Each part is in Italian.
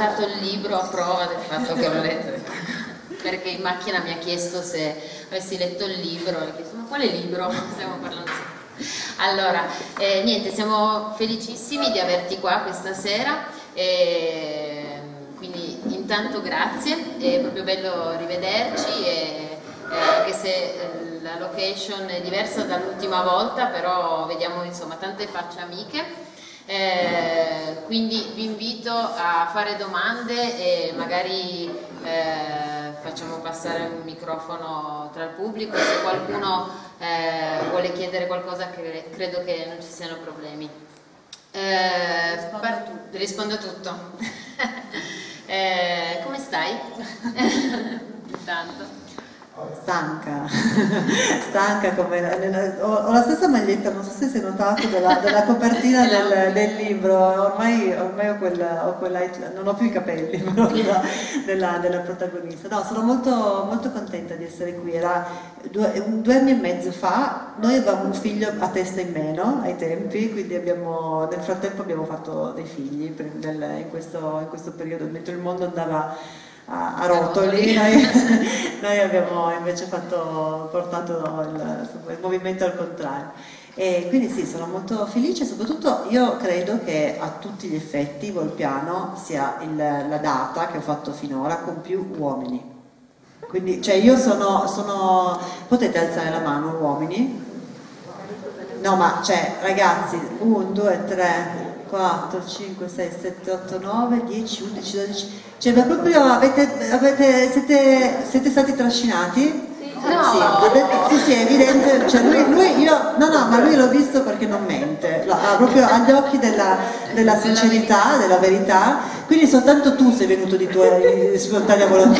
portato il libro a prova del fatto che l'ho letto perché in macchina mi ha chiesto se avessi letto il libro, ho chiesto ma quale libro stiamo parlando? Allora, eh, niente, siamo felicissimi di averti qua questa sera, e, quindi intanto grazie, è proprio bello rivederci, e, eh, anche se eh, la location è diversa dall'ultima volta, però vediamo insomma tante facce amiche. Eh, quindi vi invito a fare domande e magari eh, facciamo passare un microfono tra il pubblico, se qualcuno eh, vuole chiedere qualcosa che credo che non ci siano problemi. Eh, rispondo, a tutto. rispondo tutto. Eh, come stai? Intanto stanca, stanca come ho, ho, la stessa maglietta, non so se si notato, della, della copertina del, del, libro, ormai, ormai ho quella, ho quella, non ho più i capelli però della, della, della protagonista. No, sono molto, molto, contenta di essere qui, era due, due, anni e mezzo fa, noi avevamo un figlio a testa in meno ai tempi, quindi abbiamo, nel frattempo abbiamo fatto dei figli nel, in, questo, in questo periodo, mentre il mondo andava a, a rotoli, noi, noi, abbiamo invece fatto, portato il, il movimento al contrario. E quindi sì, sono molto felice, soprattutto io credo che a tutti gli effetti Volpiano sia il, la data che ho fatto finora con più uomini. Quindi, cioè io sono, sono, potete alzare la mano uomini? No, ma cioè ragazzi, 1, 2, 3, 4, 5, 6, 7, 8, 9, 10, 11, 12. Cioè, ma proprio avete, avete, siete, siete stati trascinati? No. Sì, sì, sì, è evidente, cioè lui, lui, io, no, no, ma lui l'ho visto perché non mente, ha proprio agli occhi della, della sincerità, della verità, quindi soltanto tu sei venuto di tua spontanea volontà.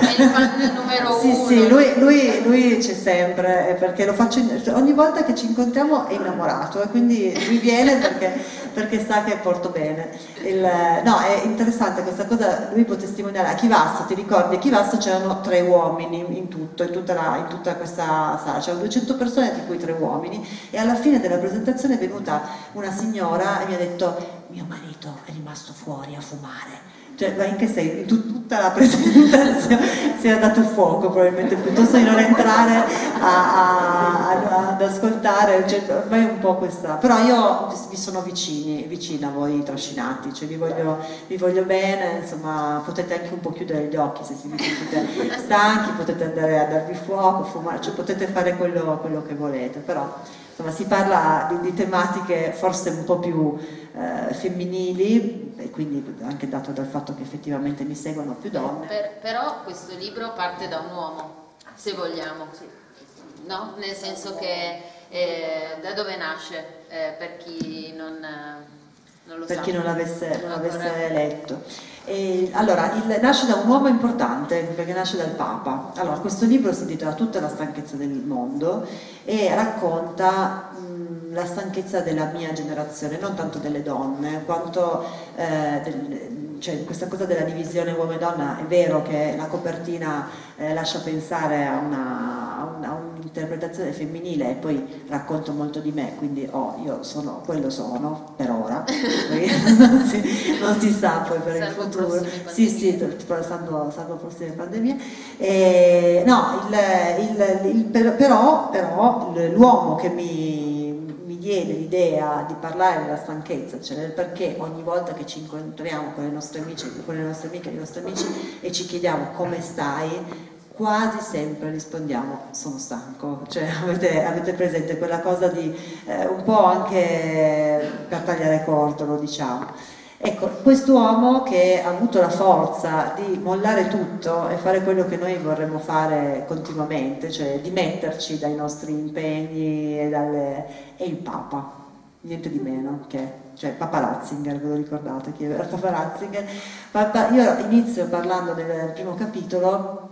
È il fan numero sì, uno. Sì, lui, lui, lui c'è sempre, perché lo faccio, ogni volta che ci incontriamo è innamorato e quindi lui viene perché, perché sa che porto bene. Il, no, è interessante questa cosa, lui può testimoniare a Chivasso, ti ricordi, a Chivasso c'erano tre uomini in tutto, in tutta, la, in tutta questa sala, c'erano 200 persone di cui tre uomini e alla fine della presentazione è venuta una signora e mi ha detto mio marito è rimasto fuori a fumare. Cioè, ma in che senso? Tutta la presentazione si è dato fuoco probabilmente, piuttosto di non entrare a, a, a, ad ascoltare, cioè, ormai un po' questa... Però io vi sono vicini, vicina a voi trascinati, cioè vi voglio, vi voglio bene, insomma potete anche un po' chiudere gli occhi se vi sentite stanchi, potete andare a darvi fuoco, fumare, cioè potete fare quello, quello che volete, però insomma si parla di, di tematiche forse un po' più eh, femminili e quindi anche dato dal fatto che effettivamente mi seguono più donne. Per, però questo libro parte da un uomo, se vogliamo, no? nel senso che eh, da dove nasce eh, per chi non, non lo per sa. chi non l'avesse, non l'avesse letto. E, allora, il, nasce da un uomo importante perché nasce dal Papa. Allora, questo libro si intitola Tutta la stanchezza del mondo e racconta mh, la stanchezza della mia generazione, non tanto delle donne, quanto eh, del, cioè, questa cosa della divisione uomo e donna è vero che la copertina eh, lascia pensare a, una, a, un, a, un'interpretazione femminile e poi racconto molto di me, quindi oh, io sono, quello sono per ora, non, si, non, si, sa poi per salvo il futuro. Sì, sì, salvo, salvo prossime pandemie. E, no, il, il, il, però, però l'uomo che mi viene l'idea di parlare della stanchezza, cioè del perché ogni volta che ci incontriamo con le nostre amiche, con le nostre amiche e i nostri amici e ci chiediamo come stai, quasi sempre rispondiamo sono stanco, cioè avete, avete presente quella cosa di eh, un po' anche per tagliare corto lo diciamo. Ecco, quest'uomo che ha avuto la forza di mollare tutto e fare quello che noi vorremmo fare continuamente, cioè di metterci dai nostri impegni e dalle... è il Papa, niente di meno che cioè Papa Ratzinger, ve lo ricordate chi era Papa Ratzinger? Papa, io inizio parlando nel primo capitolo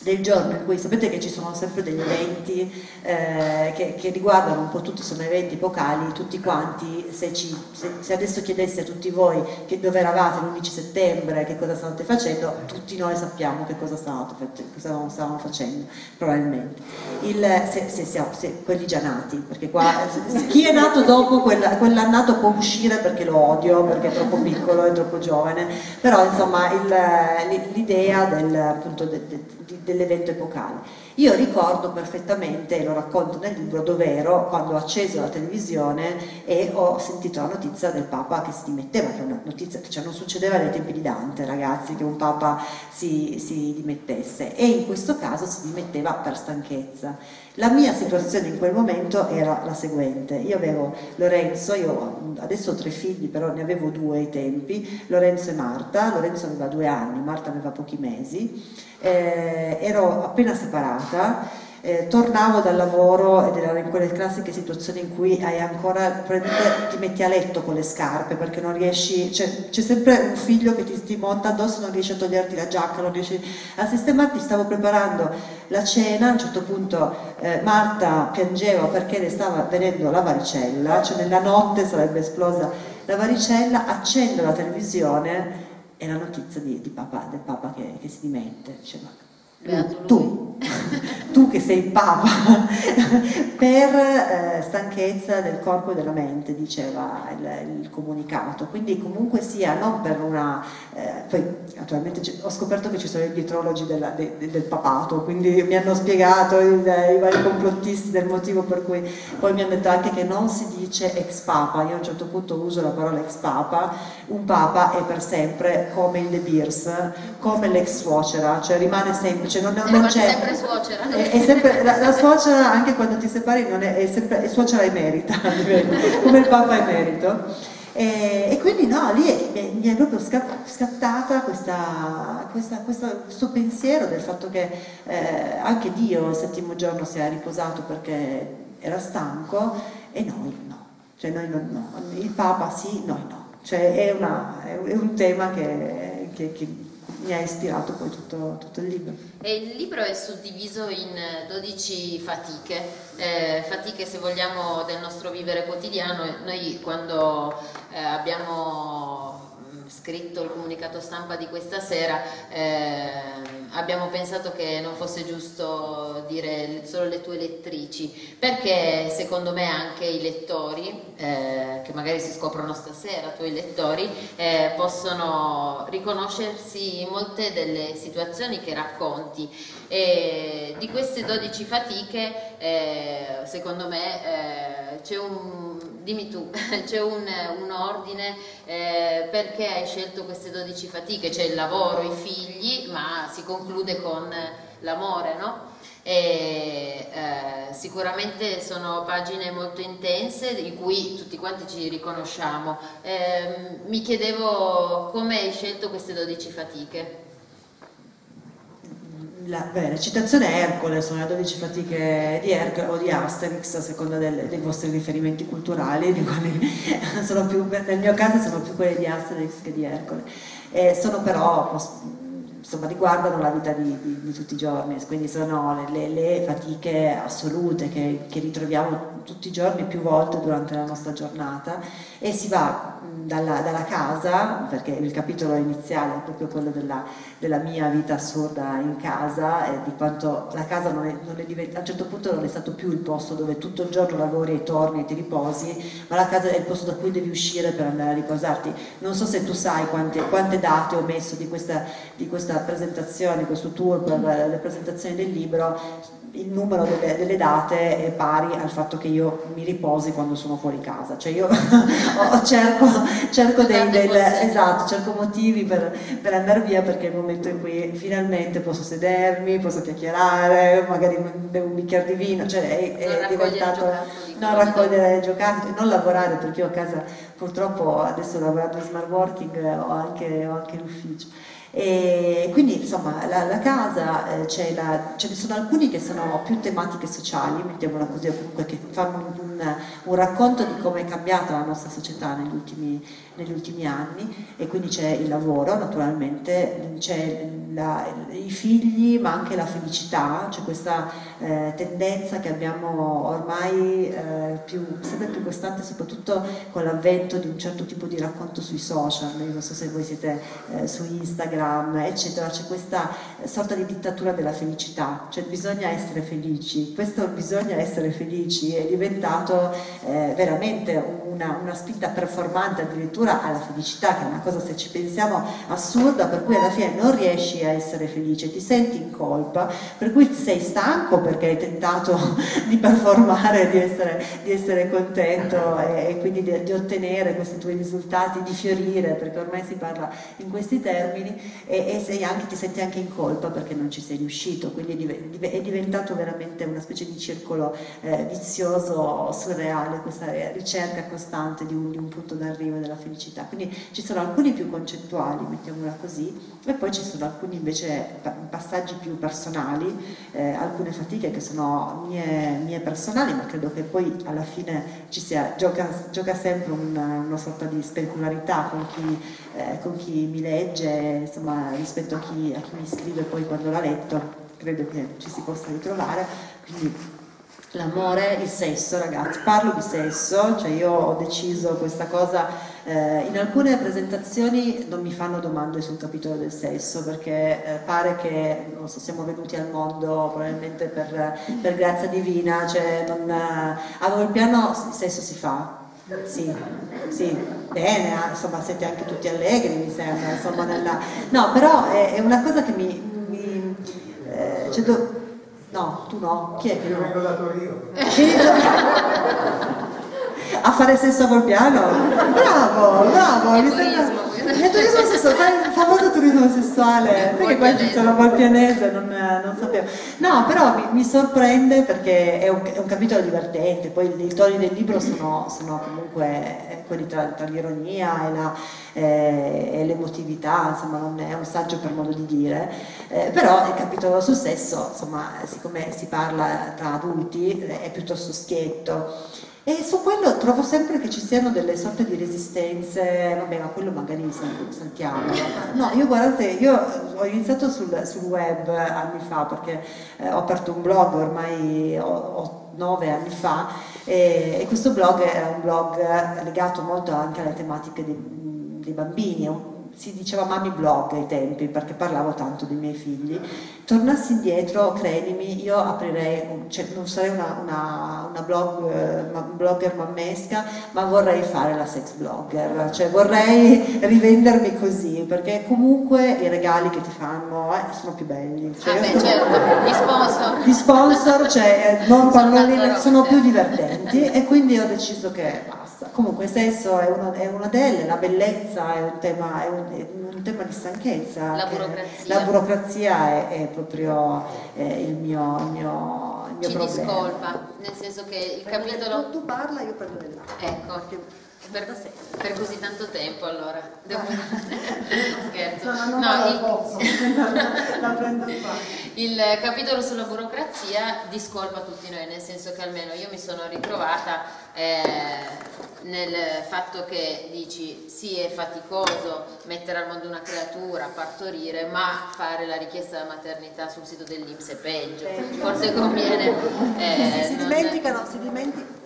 del giorno in cui sapete che ci sono sempre degli eventi eh, che, che, riguardano un po' tutti, sono eventi epocali, tutti quanti, se, ci, se, se adesso chiedessi a tutti voi che dove eravate l'11 settembre, che cosa stavate facendo, tutti noi sappiamo che cosa stavamo, stavamo facendo, probabilmente. Il, se, se, se, quelli già nati, perché qua chi è nato dopo quella, quell'annato può uscire perché lo odio, perché è troppo piccolo, è troppo giovane, però insomma l'idea del, appunto, de, de, dell'evento epocale. Io ricordo perfettamente, lo racconto nel libro, dove ero quando ho acceso la televisione e ho sentito la notizia del Papa che si dimetteva, che è una notizia che cioè non succedeva nei tempi di Dante, ragazzi, che un Papa si, si dimettesse e in questo caso si dimetteva per stanchezza. La mia situazione in quel momento era la seguente, io avevo Lorenzo, io adesso ho tre figli, però ne avevo due ai tempi, Lorenzo e Marta, Lorenzo aveva due anni, Marta aveva pochi mesi, eh, ero appena separata, eh, tornavo dal lavoro ed era in quelle classiche situazioni in cui hai ancora, ti metti a letto con le scarpe perché non riesci, c'è, c'è sempre un figlio che ti, ti, monta addosso, non riesci a toglierti la giacca, non riesci a sistemarti, stavo preparando la cena, a un certo punto eh, Marta piangeva perché le stava venendo la varicella, cioè nella notte sarebbe esplosa la varicella, accendo la televisione e la notizia di, di papà, del Papa che, che si dimette, diceva tu, tu, tu, che sei Papa, per eh, stanchezza del corpo e della mente, diceva il, il, comunicato. Quindi comunque sia, non per una... Eh, poi naturalmente ho scoperto che ci sono i dietrologi della, de, de, del papato, quindi mi hanno spiegato il, i vari complottisti del motivo per cui poi mi hanno detto anche che non si dice ex papa, io a un certo punto uso la parola ex papa, un papa è per sempre come il De Beers, come l'ex suocera, cioè rimane sempre cioè non, non c'è sempre suocera è, è sempre, la, la, suocera anche quando ti separi non è, è sempre è suocera emerita come il papa emerito e, e quindi no, lì è, mi è proprio scattata questa, questa, questa, questo pensiero del fatto che eh, anche Dio il settimo giorno si è riposato perché era stanco e noi no, cioè noi non, no. il Papa sì, noi no, cioè è, una, è un tema che, che, che mi ha ispirato poi tutto, tutto, il libro. E il libro è suddiviso in 12 fatiche, eh, fatiche se vogliamo del nostro vivere quotidiano. Noi quando eh, abbiamo scritto il comunicato stampa di questa sera eh, abbiamo pensato che non fosse giusto dire solo le tue lettrici perché secondo me anche i lettori eh, che magari si scoprono stasera, tuoi lettori eh, possono riconoscersi in molte delle situazioni che racconti. E di queste 12 fatiche eh, secondo me eh, c'è un dimmi tu, c'è un, un, ordine eh, perché hai scelto queste 12 fatiche, c'è il lavoro, i figli, ma si conclude con l'amore, no? E, eh, sicuramente sono pagine molto intense in cui tutti quanti ci riconosciamo. Eh, mi chiedevo come hai scelto queste 12 fatiche la, beh, la citazione è Ercole, sono le 12 fatiche di Ercole o di Asterix a seconda del, dei vostri riferimenti culturali, più, nel mio caso sono più quelle di Asterix che di Ercole. E sono però insomma, riguardano la vita di, di, di, tutti i giorni, quindi sono le, le, le fatiche assolute che, che, ritroviamo tutti i giorni più volte durante la nostra giornata e si va dalla, dalla casa, perché il capitolo iniziale è proprio quello della, della mia vita assurda in casa e di quanto la casa non è, non è diventata, a un certo punto non è stato più il posto dove tutto il giorno lavori e torni e ti riposi, ma la casa è il posto da cui devi uscire per andare a riposarti. Non so se tu sai quante, quante date ho messo di questa, di questa presentazione, questo tour per le presentazioni del libro, il numero delle, delle, date è pari al fatto che io mi riposi quando sono fuori casa, cioè io cerco, cerco, dei, del, esatto, cerco motivi per, per, andare via perché è il momento in cui finalmente posso sedermi, posso chiacchierare, magari bevo un bicchiere di vino, cioè è, è diventato non raccogliere giocattoli, non lavorare perché io a casa purtroppo adesso lavorando in smart working ho anche, ho anche l'ufficio. E quindi insomma la, la casa eh, la, ce ne sono alcuni che sono più tematiche sociali, mettiamola così, comunque che fanno un, un, racconto di come è cambiata la nostra società negli ultimi, negli ultimi anni. E quindi c'è il lavoro naturalmente, c'è i figli ma anche la felicità, c'è questa eh, tendenza che abbiamo ormai eh, più, sempre più costante soprattutto con l'avvento di un certo tipo di racconto sui social, non so se voi siete eh, su Instagram eccetera, c'è questa sorta di dittatura della felicità, cioè bisogna essere felici, questo bisogna essere felici è diventato eh, veramente una, una spinta performante addirittura alla felicità, che è una cosa se ci pensiamo assurda, per cui alla fine non riesci a essere felice, ti senti in colpa, per cui sei stanco perché hai tentato di performare, di essere, di essere contento e, e quindi di, di, ottenere questi tuoi risultati, di fiorire, perché ormai si parla in questi termini, e, e anche, ti senti anche in colpa perché non ci sei riuscito, quindi è diventato veramente una specie di circolo eh, vizioso, surreale, questa ricerca costante di un, di un punto d'arrivo della felicità. Quindi ci sono alcuni più concettuali, mettiamola così, e poi ci sono alcuni invece passaggi più personali, eh, alcune fatiche che sono mie, mie, personali, ma credo che poi alla fine ci sia, gioca, gioca sempre una, una, sorta di specularità con chi, eh, con chi mi legge, insomma, rispetto a chi, a chi mi scrive poi quando l'ha letto, credo che ci si possa ritrovare. Quindi, L'amore, il sesso, ragazzi, parlo di sesso, cioè io ho deciso questa cosa, eh, in alcune presentazioni non mi fanno domande sul capitolo del sesso perché eh, pare che non so, siamo venuti al mondo probabilmente per, per grazia divina, cioè non, eh, a Volpiano il sesso si fa, sì, sì, bene, ah, insomma siete anche tutti allegri mi sembra, insomma nella... no però è, è una cosa che mi... mi eh, cioè. No, tu no. Chi è che no? vengo da Torino. a fare sesso a Volpiano? Bravo, bravo. Mi sembra... Il turismo sessuale, il famoso turismo sessuale, perché qua ci sono volpianese, non, non sapevo. No, però mi, mi sorprende perché è un, è un, capitolo divertente, poi i toni del libro sono, sono comunque eh, quelli tra, tra l'ironia e, la, eh, e, l'emotività, insomma non è un saggio per modo di dire, eh, però il capitolo sul sesso, insomma, siccome si parla tra adulti, è piuttosto schietto. E su quello trovo sempre che ci siano delle sorte di resistenze, vabbè ma quello magari sentiamo. No, io guardate, io ho iniziato sul, sul web anni fa perché eh, ho aperto un blog ormai ho, ho nove anni fa e, e, questo blog era un blog legato molto anche alle tematiche dei, dei bambini, si diceva mami blog ai tempi perché parlavo tanto dei miei figli. Tornassi indietro, credimi, io aprirei, cioè non sarei una, una, una blog, eh, blogger mammesca, ma vorrei fare la sex blogger, cioè vorrei rivendermi così perché comunque i regali che ti fanno eh, sono più belli. Cioè, ah beh, certo, gli sponsor. Gli sponsor, cioè, non sono, sono più divertenti e quindi ho deciso che basta. Comunque il sesso è una, è una delle, la bellezza è un tema, è un, un tema di stanchezza. La burocrazia. La burocrazia è, è proprio il mio, il mio, il mio Ci problema. discolpa, nel senso che il capitolo... Tu, parla, io prendo del Ecco. Per, per, così tanto tempo allora. Devo... scherzo. No, no, no il... posso. la prendo qua il capitolo sulla burocrazia discolpa tutti noi nel senso che almeno io mi sono ritrovata eh, nel fatto che dici sì è faticoso mettere al mondo una creatura, partorire, ma fare la richiesta della maternità sul sito dell'Inps è peggio, forse conviene... Eh, sì, si, non... dimenticano, si, dimenticano,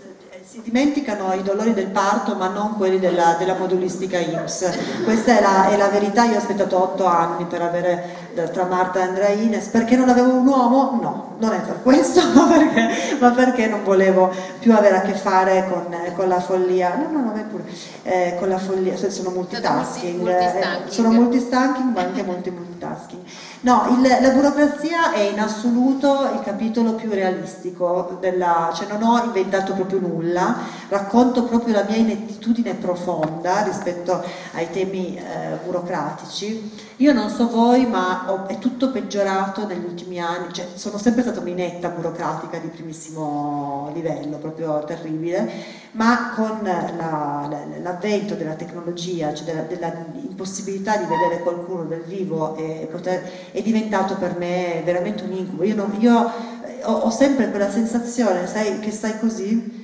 si dimenticano i dolori del parto ma non quelli della, della modulistica IMSS. Questa è la, è la, verità, io ho aspettato otto anni per avere tra Marta e Andrea Ines, perché non avevo un uomo? No, non è per questo, ma perché, ma perché non volevo più avere a che fare con, con la follia, no no no, pure, eh, con la follia, cioè sono multitasking, eh, sono multitasking ma anche molti multitasking. No, il, la burocrazia è in assoluto il capitolo più realistico, della, cioè non ho inventato proprio nulla, racconto proprio la mia inettitudine profonda rispetto ai temi eh, burocratici. Io non so voi, ma è tutto peggiorato negli ultimi anni, cioè, sono sempre stata un'inetta burocratica di primissimo livello, proprio terribile, ma con l'avvento della tecnologia, cioè della, della impossibilità di vedere qualcuno dal vivo e poter è diventato per me veramente un incubo. Io, non, io ho, ho, sempre quella sensazione, sai, che stai così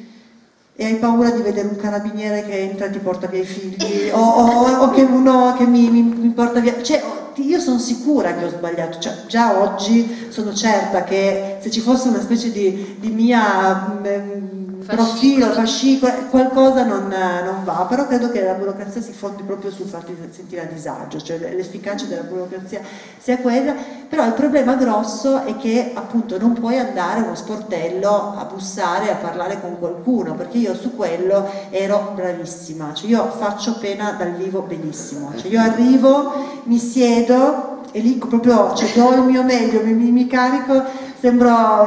e hai paura di vedere un carabiniere che entra e ti porta via i figli o, o, o che uno che mi, mi, mi porta via cioè, io sono sicura che ho sbagliato. Cioè, già oggi sono certa che se ci fosse una specie di, di mia mh, mm, profilo, fascicolo, qualcosa non, non, va, però credo che la burocrazia si fondi proprio sul farti sentire a disagio, cioè l'efficacia della burocrazia sia quella, però il problema grosso è che appunto non puoi andare a uno sportello a bussare, a parlare con qualcuno, perché io su quello ero bravissima, cioè io faccio pena dal vivo benissimo, cioè io arrivo, mi siedo e lì proprio cioè, do il mio meglio, mi, mi, mi carico sembro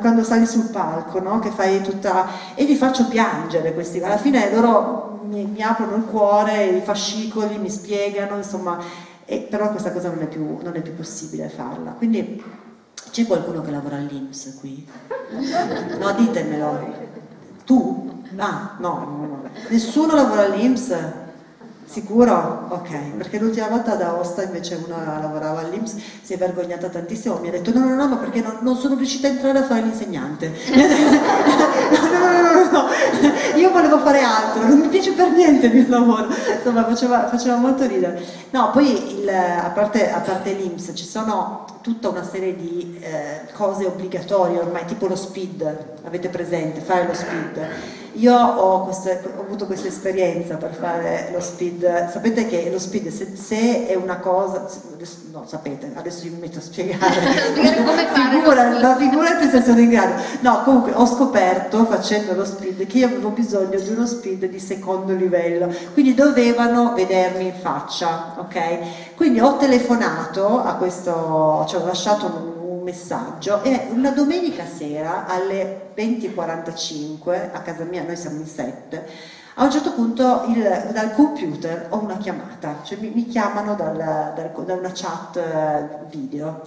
quando sali sul palco, no? che fai tutta... e li faccio piangere questi, alla fine loro mi, mi aprono il cuore, i fascicoli, mi spiegano, insomma, e, però questa cosa non è, più, non è più possibile farla. Quindi c'è qualcuno che lavora all'Inps qui? No, ditemelo. Tu? Ah, no, no, no. Nessuno lavora all'Inps? Sicuro? Ok, perché l'ultima volta da Aosta invece una lavorava all'Inps, si è vergognata tantissimo, mi ha detto no, no, no, ma perché non, non sono riuscita a entrare a fare l'insegnante. no, no, no, no, io volevo fare altro, non mi piace per niente il mio lavoro, insomma faceva, faceva molto ridere. No, poi il, a parte, a parte l'Inps ci sono tutta una serie di eh, cose obbligatorie ormai, tipo lo speed, avete presente, fare lo speed io ho, queste, ho, avuto questa esperienza per fare lo speed, sapete che lo speed se, se è una cosa, adesso, no sapete, adesso mi metto a spiegare, come fare Figura, no, figurati se sono in grado, no comunque ho scoperto facendo lo speed che io avevo bisogno di uno speed di secondo livello, quindi dovevano vedermi in faccia, ok? Quindi ho telefonato a questo, cioè ho lasciato un messaggio. E una domenica sera alle 20.45 a casa mia, noi siamo in sette, a un certo punto il, dal computer ho una chiamata, cioè mi, mi chiamano dal, dal, da una chat eh, video.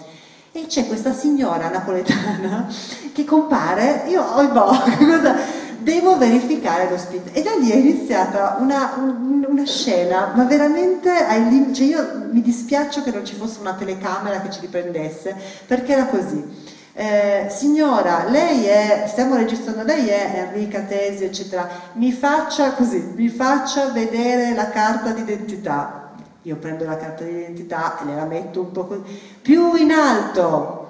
E c'è questa signora napoletana che compare, io oh, boh, cosa devo verificare lo speed. E da lì è iniziata una, una scena, ma veramente cioè io mi dispiaccio che non ci fosse una telecamera che ci riprendesse, perché era così. Eh, signora, lei è, stiamo registrando, lei è Enrica Tesi, eccetera, mi faccia così, mi faccia vedere la carta d'identità. Io prendo la carta d'identità e la metto un po' così, più in alto,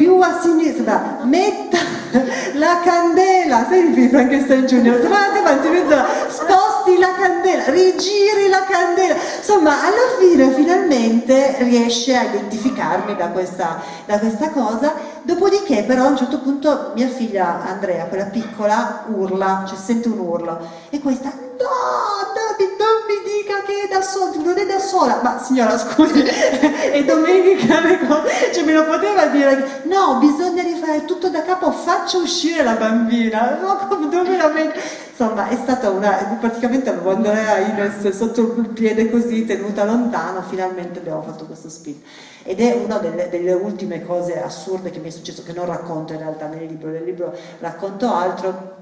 più a sinistra, metta la candela, senti Frankenstein Junior, avanti, avanti, sposti la candela, rigiri la candela, insomma alla fine finalmente riesce a identificarmi da questa, da questa cosa, dopodiché però a un certo punto mia figlia Andrea, quella piccola, urla, cioè sente un urlo e questa no, David, non mi dica che è da sola, non è da sola, ma signora scusi, è domenica cose, cioè me lo poteva dire, no, bisogna rifare tutto da capo, faccia uscire la bambina, no, dove la metto? Insomma, è stata una, praticamente avevo Andrea Ines sotto il piede così, tenuta lontano, finalmente abbiamo fatto questo spin. Ed è una delle, delle, ultime cose assurde che mi è successo, che non racconto in realtà nel libro, nel libro racconto altro,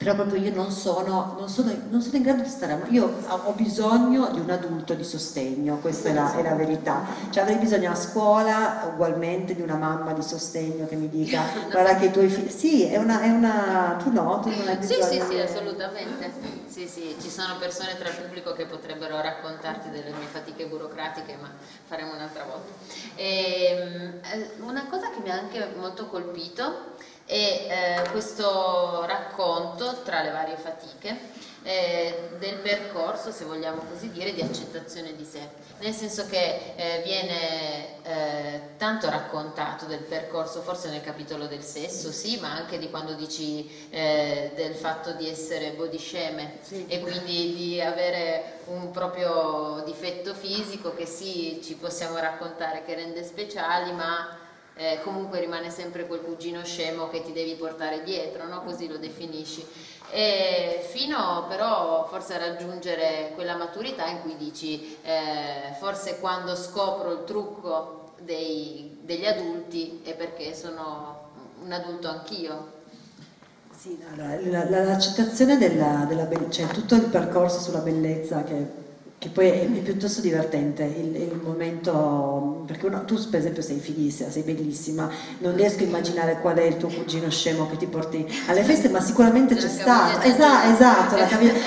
però proprio io non sono, non sono, non sono in grado di stare, io ho bisogno di un adulto di sostegno, questa è la, è la verità, cioè avrei bisogno a scuola ugualmente di una mamma di sostegno che mi dica guarda che i tuoi figli, sì, è una, è una, tu no, tu non hai bisogno. Sì, sì, sì, assolutamente, sì, sì, ci sono persone tra il pubblico che potrebbero raccontarti delle mie fatiche burocratiche, ma faremo un'altra volta. E, ehm, eh, una cosa che mi ha anche molto colpito e eh, questo racconto tra le varie fatiche eh, del percorso, se vogliamo così dire, di accettazione di sé, nel senso che eh, viene eh, tanto raccontato del percorso, forse nel capitolo del sesso, sì, ma anche di quando dici eh, del fatto di essere bodysceme sì. e quindi di avere un proprio difetto fisico che sì, ci possiamo raccontare che rende speciali, ma eh, comunque rimane sempre quel cugino scemo che ti devi portare dietro, no? così lo definisci. E fino però forse a raggiungere quella maturità in cui dici eh, forse quando scopro il trucco dei, degli adulti è perché sono un adulto anch'io. Sì, allora, l'accettazione della, della bellezza, cioè tutto il percorso sulla bellezza che che poi è, è piuttosto divertente il, il momento, perché uno, tu per esempio sei fighissima, sei bellissima, non riesco a immaginare qual è il tuo cugino scemo che ti porti alle feste, ma sicuramente c'è stato, esatto, esatto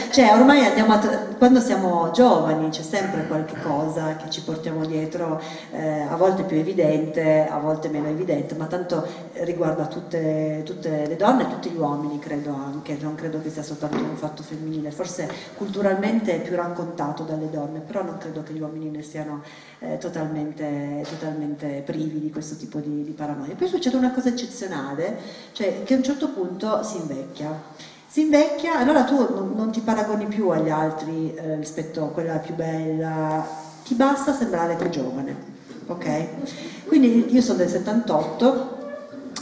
cioè ormai andiamo a, quando siamo giovani c'è sempre qualche cosa che ci portiamo dietro, eh, a volte più evidente, a volte meno evidente, ma tanto riguarda tutte, tutte le donne e tutti gli uomini, credo anche, non credo che sia soltanto un fatto femminile, forse culturalmente è più raccontato dalle alle donne, però non credo che gli uomini ne siano eh, totalmente, totalmente, privi di questo tipo di, di paranoia. Poi succede una cosa eccezionale, cioè che a un certo punto si invecchia. Si invecchia, allora tu non, non ti paragoni più agli altri eh, rispetto a quella più bella, ti basta sembrare più giovane, ok? Quindi io sono del 78,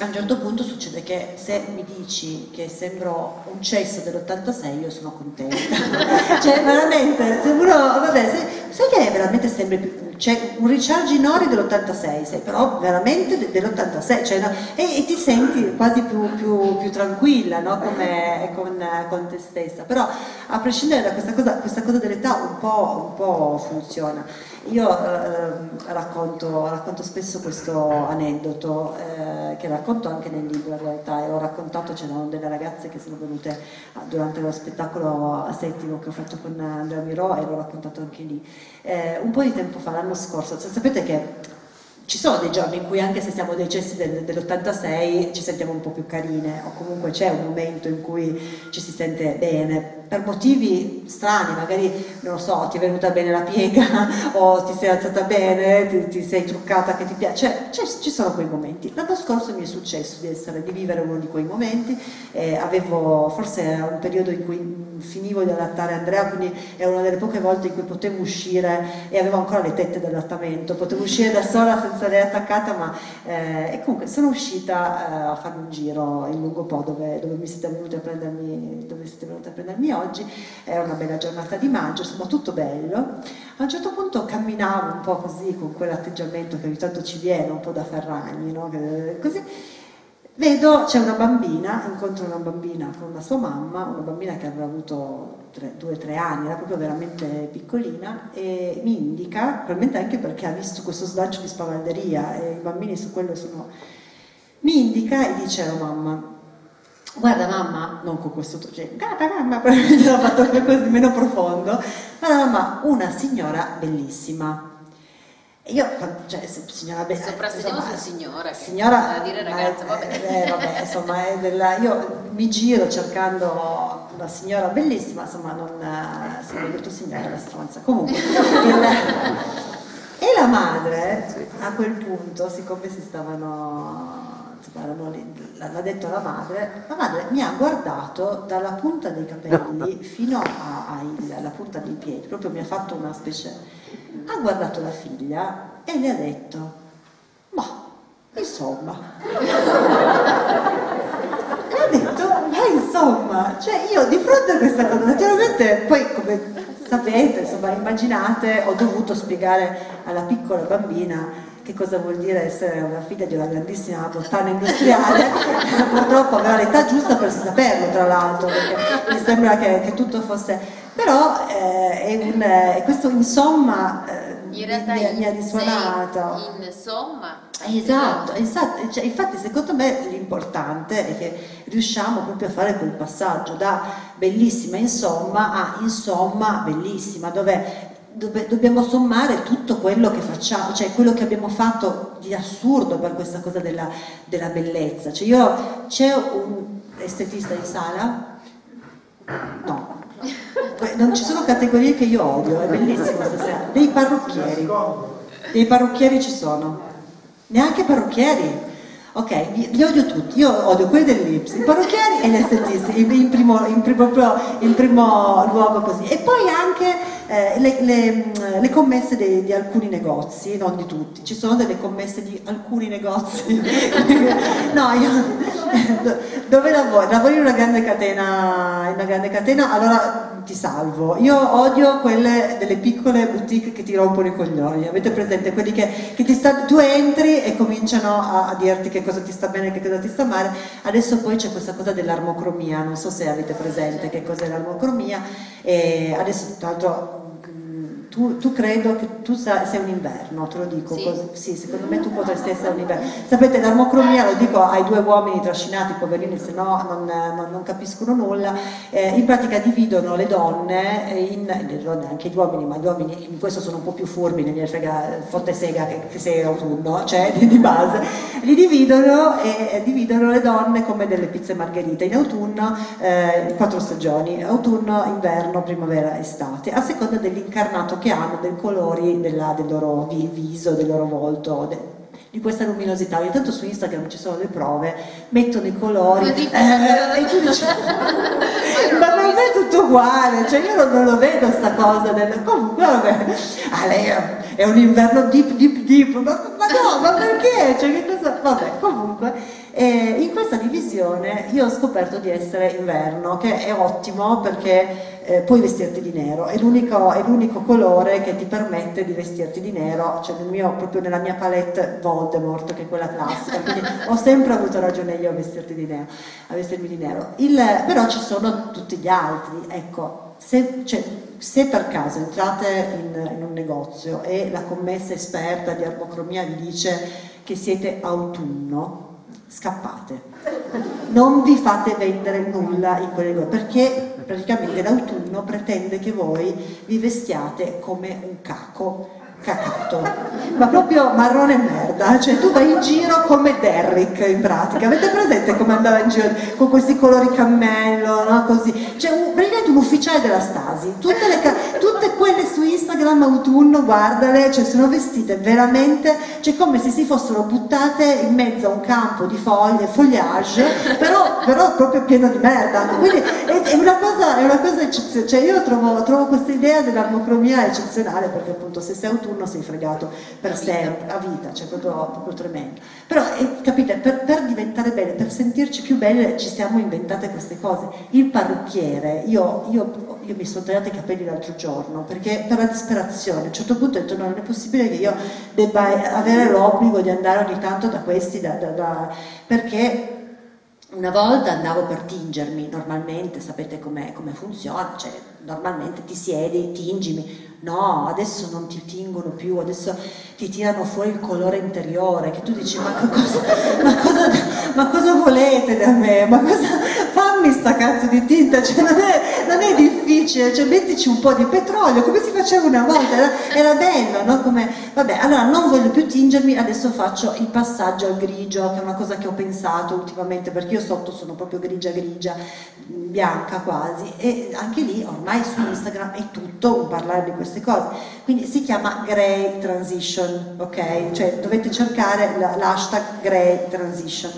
a un certo punto succede che se mi dici che sembro un cesso dell'86 io sono contenta. Cioè veramente sembro vabbè se, sai che veramente sembri più c'è un Ricciardi Nori dell'86 sei però veramente de, dell'86 cioè, no, e, e, ti senti quasi più, più, più tranquilla no? Con, con, te stessa però a prescindere da questa cosa, questa cosa dell'età un po', un po' funziona io eh, racconto, racconto, spesso questo aneddoto eh, che racconto anche nel libro in realtà e ho raccontato, c'erano delle ragazze che sono venute durante lo spettacolo a settimo che ho fatto con Andrea Mirò e l'ho raccontato anche lì. Eh, un po' di tempo fa, l'anno scorso, cioè, sapete che ci sono dei giorni in cui anche se siamo decessi del, dell'86 ci sentiamo un po' più carine o comunque c'è un momento in cui ci si sente bene. Per motivi strani, magari non lo so, ti è venuta bene la piega o ti sei alzata bene, ti, ti sei truccata che ti piace, cioè, ci sono quei momenti. L'anno scorso mi è successo di, essere, di vivere uno di quei momenti, eh, avevo forse un periodo in cui finivo di allattare Andrea, quindi è una delle poche volte in cui potevo uscire e avevo ancora le tette dell'allattamento, potevo uscire da sola senza lei attaccata, ma eh, e comunque sono uscita eh, a fare un giro in lungo po' dove, dove siete venuti a prendermi, dove siete venuti a prendermi oggi, era una bella giornata di maggio, insomma tutto bello. A un certo punto camminavo un po' così con quell'atteggiamento che ogni tanto ci viene, un po' da Ferragni, no? così Vedo, c'è una bambina, incontro una bambina con la sua mamma, una bambina che aveva avuto due o tre anni, era proprio veramente piccolina, e mi indica, probabilmente anche perché ha visto questo slancio di spavalderia, e i bambini su quello sono... Mi indica e dice alla mamma, guarda mamma, non con questo tono, cioè, guarda mamma, probabilmente l'ha fatto di meno profondo, guarda mamma, una signora bellissima, io, cioè, signora Bella, soprassediamo sul signora, signora, da dire ragazza, vabbè. Eh, vabbè, insomma, della, io mi giro cercando una signora bellissima, insomma, non, se non detto signora la stronza, comunque. Il, e la madre, a quel punto, siccome si stavano, l'ha detto la madre, la madre mi ha guardato dalla punta dei capelli fino alla punta dei piedi, proprio mi ha fatto una specie ha guardato la figlia e le ha detto, ma insomma, le ha detto, ma insomma, cioè io di fronte a questa cosa, naturalmente poi come sapete, insomma, immaginate, ho dovuto spiegare alla piccola bambina che cosa vuol dire essere una figlia di una grandissima bottana industriale, purtroppo aveva l'età giusta per saperlo tra l'altro, perché mi sembra che, che tutto fosse però eh, è un, eh, questo insomma eh, in realtà mi, mi ha risuonato insomma esatto, esatto. Cioè, infatti secondo me l'importante è che riusciamo proprio a fare quel passaggio da bellissima insomma a insomma bellissima dove dove dobbiamo sommare tutto quello che facciamo, cioè quello che abbiamo fatto di assurdo per questa cosa della, della bellezza. Cioè io, c'è un estetista in sala? No, non ci sono categorie che io odio, è bellissimo stasera. Dei parrucchieri, dei parrucchieri ci sono, neanche parrucchieri. Ok, li odio tutti, io odio quelli dell'Ips, i parrucchieri e gli estetisti, in primo, in, primo, in primo luogo così. E poi anche eh, le, le, le, commesse de, di alcuni negozi, non di tutti, ci sono delle commesse di alcuni negozi. no, io, dove lavori? Lavori in una grande catena, in una grande catena, allora ti salvo. Io odio quelle delle piccole boutique che ti rompono i coglioni. Avete presente quelli che, che sta, tu entri e cominciano a, a, dirti che cosa ti sta bene e che cosa ti sta male. Adesso poi c'è questa cosa dell'armocromia, non so se avete presente che cos'è l'armocromia. E adesso tra l'altro tu, tu, credo che tu sei un inverno, te lo dico sì. così, sì, secondo me tu potresti essere un inverno. Sapete, l'armocromia lo dico ai due uomini trascinati, poverini, se no non, non, non capiscono nulla, eh, in pratica dividono le donne, in, le donne, anche gli uomini, ma gli uomini in questo sono un po' più furbi, ne frega forte sega che, che sei autunno, cioè di, di, base, li dividono e dividono le donne come delle pizze margherita, in autunno eh, quattro stagioni, autunno, inverno, primavera, estate, a seconda dell'incarnato che hanno, dei colori della, del loro viso, del loro volto, de, di questa luminosità. Ogni tanto su Instagram ci sono le prove, mettono i colori eh, e tu dici ma non è tutto uguale, cioè io non, lo vedo sta cosa del... comunque vabbè, ah, lei è, un inverno deep deep deep, ma, ma no, ma perché? Cioè, che cosa... Vabbè, comunque e in questa divisione io ho scoperto di essere inverno, che è ottimo perché eh, puoi vestirti di nero, è l'unico, è l'unico, colore che ti permette di vestirti di nero, cioè nel mio, proprio nella mia palette Voldemort, che è quella classica, quindi ho sempre avuto ragione io a, vestirti di nero, a vestirmi di nero. Il, però ci sono tutti gli altri, ecco, se, cioè, se per caso entrate in, in un negozio e la commessa esperta di armocromia vi dice che siete autunno, scappate. Non vi fate vendere nulla in quelle cose, perché praticamente l'autunno pretende che voi vi vestiate come un caco cacato, ma proprio marrone merda, cioè tu vai in giro come Derrick in pratica, avete presente come andava in giro con questi colori cammello, no? così, cioè un, praticamente un ufficiale della Stasi, tutte, le, tutte quelle su Instagram autunno, guardale, cioè sono vestite veramente, cioè come se si fossero buttate in mezzo a un campo di foglie, foliage, però, però proprio pieno di merda, quindi è, è una cosa, è una cosa eccezionale, cioè io trovo, trovo questa idea dell'armocromia eccezionale perché appunto se sei autunno sei fregato per sempre, a vita, cioè proprio, proprio tremendo. Però eh, capite, per, per, diventare belle, per sentirci più belle ci siamo inventate queste cose. Il parrucchiere, io, io, io mi sono tagliata i capelli l'altro giorno perché per la disperazione, a un certo punto ho detto no, non è possibile che io debba avere l'obbligo di andare ogni tanto da questi, da, da, da, perché una volta andavo per tingermi, normalmente sapete come funziona, cioè normalmente ti siedi, tingimi, no, adesso non ti tingono più, adesso ti tirano fuori il colore interiore, che tu dici ma cosa, ma cosa, ma cosa volete da me? Ma cosa, fammi sta cazzo di tinta, cioè non è, non è difficile, cioè mettici un po' di petrolio, come si faceva una volta, era, era bello, no? Come, vabbè, allora non voglio più tingermi, adesso faccio il passaggio al grigio, che è una cosa che ho pensato ultimamente, perché io sotto sono proprio grigia grigia, bianca quasi, e anche lì ormai su Instagram è tutto un parlare di queste cose, quindi si chiama Grey Transition, ok? Cioè dovete cercare l'hashtag Grey Transition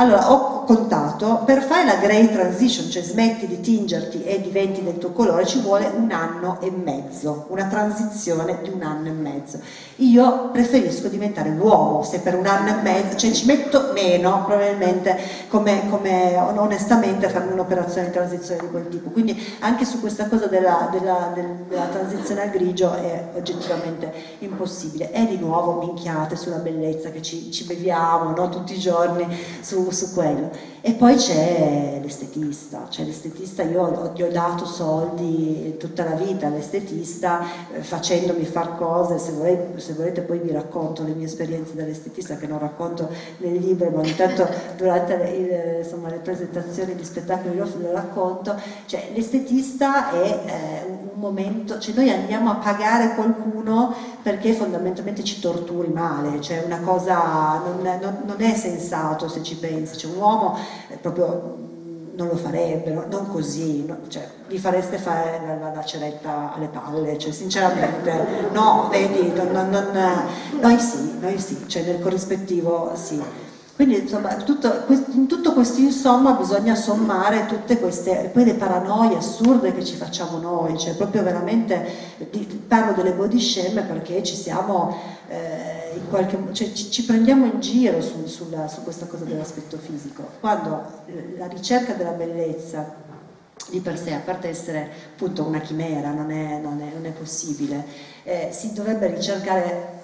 allora, ho contato, per fare la grey transition, cioè smetti di tingerti e diventi del tuo colore, ci vuole un anno e mezzo, una transizione di un anno e mezzo. Io preferisco diventare l'uomo, se per un anno e mezzo, cioè ci metto meno probabilmente come, come onestamente a fare un'operazione di transizione di quel tipo. Quindi anche su questa cosa della, della, della transizione al grigio è oggettivamente impossibile. E di nuovo minchiate sulla bellezza che ci, ci beviamo no? tutti i giorni su su, quello. E poi c'è l'estetista, c'è l'estetista, io gli ho dato soldi tutta la vita all'estetista eh, facendomi fare cose, se volete, se volete, poi vi racconto le mie esperienze dall'estetista che non racconto nel libro, ma ogni tanto durante le, insomma, le presentazioni di spettacoli io lo racconto, cioè l'estetista è eh, un momento, cioè noi andiamo a pagare qualcuno perché fondamentalmente ci torturi male, cioè una cosa non, non, non è sensato se ci pensi, cioè un uomo proprio non lo farebbero, non così, no, cioè, gli fareste fare la, la, ceretta alle palle, cioè, sinceramente, no, vedi, non, non, noi sì, noi sì, cioè nel corrispettivo sì. Quindi insomma, tutto, in tutto questo insomma bisogna sommare tutte queste, poi le paranoie assurde che ci facciamo noi, cioè proprio veramente, parlo delle body shame perché ci siamo... Eh, in qualche, cioè, ci, ci, prendiamo in giro su, sulla, su questa cosa dell'aspetto fisico, quando la ricerca della bellezza di per sé, a parte essere appunto una chimera, non è, non è, non è possibile, eh, si dovrebbe ricercare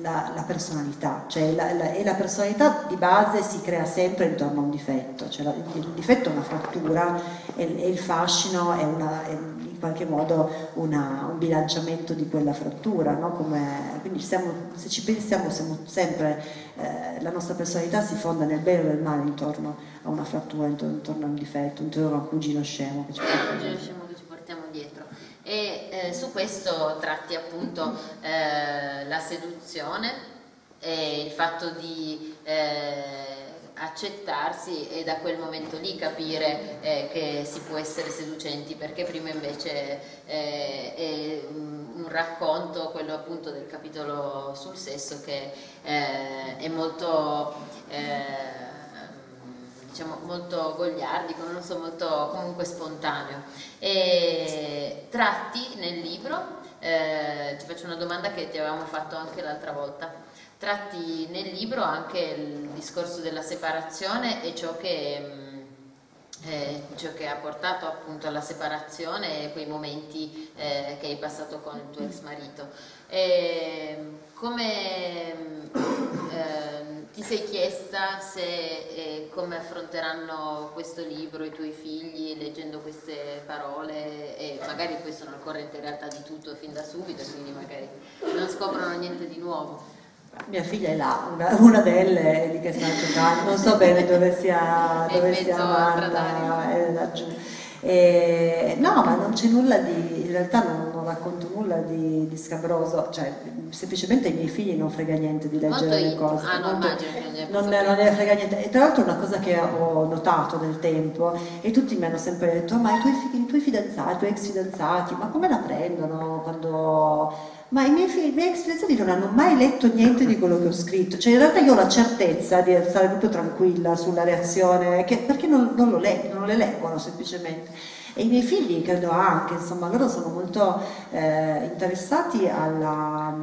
la, la personalità, cioè la, la, e la personalità di base si crea sempre intorno a un difetto, cioè il, il, difetto è una frattura e, e il fascino è, una, è qualche modo una, un bilanciamento di quella frattura, no? Come, quindi siamo, se ci pensiamo siamo sempre, eh, la nostra personalità si fonda nel bene o nel male intorno a una frattura, intorno, intorno a un difetto, intorno a un cugino scemo che ci portiamo, che ci portiamo dietro. E eh, su questo tratti appunto eh, la seduzione e il fatto di eh, accettarsi e da quel momento lì capire eh, che si può essere seducenti perché prima invece eh, è un racconto, quello appunto del capitolo sul sesso che eh, è molto eh, diciamo molto gogliardico, non so, molto comunque spontaneo. E tratti nel libro, eh, ti faccio una domanda che ti avevamo fatto anche l'altra volta tratti nel libro anche il discorso della separazione e ciò che, mm, eh, ciò che ha portato appunto alla separazione e quei momenti eh, che hai passato con il tuo ex marito. E, come eh, ti sei chiesta se eh, come affronteranno questo libro i tuoi figli leggendo queste parole e magari poi sono al corrente in realtà di tutto fin da subito, quindi magari non scoprono niente di nuovo. Mia figlia è là, una, una delle lì che sta giocando, non so bene dove sia, dove sia Marta, è laggiù. E, no, ma non c'è nulla di, in realtà non, non racconto nulla di, di, scabroso, cioè semplicemente ai miei figli non frega niente di leggere le cose. Ah, non, non, non ne frega niente. E tra l'altro una cosa che ho notato nel tempo, e tutti mi hanno sempre detto, ma i tuoi, i tuoi fidanzati, i tuoi ex fidanzati, ma come la prendono quando ma i miei, figli, i miei fidanzati non hanno mai letto niente di quello che ho scritto, cioè in realtà io ho la certezza di stare proprio tranquilla sulla reazione, che, perché non, non, lo leggo, non le leggono semplicemente. E i miei figli credo anche, insomma, loro sono molto eh, interessati alla,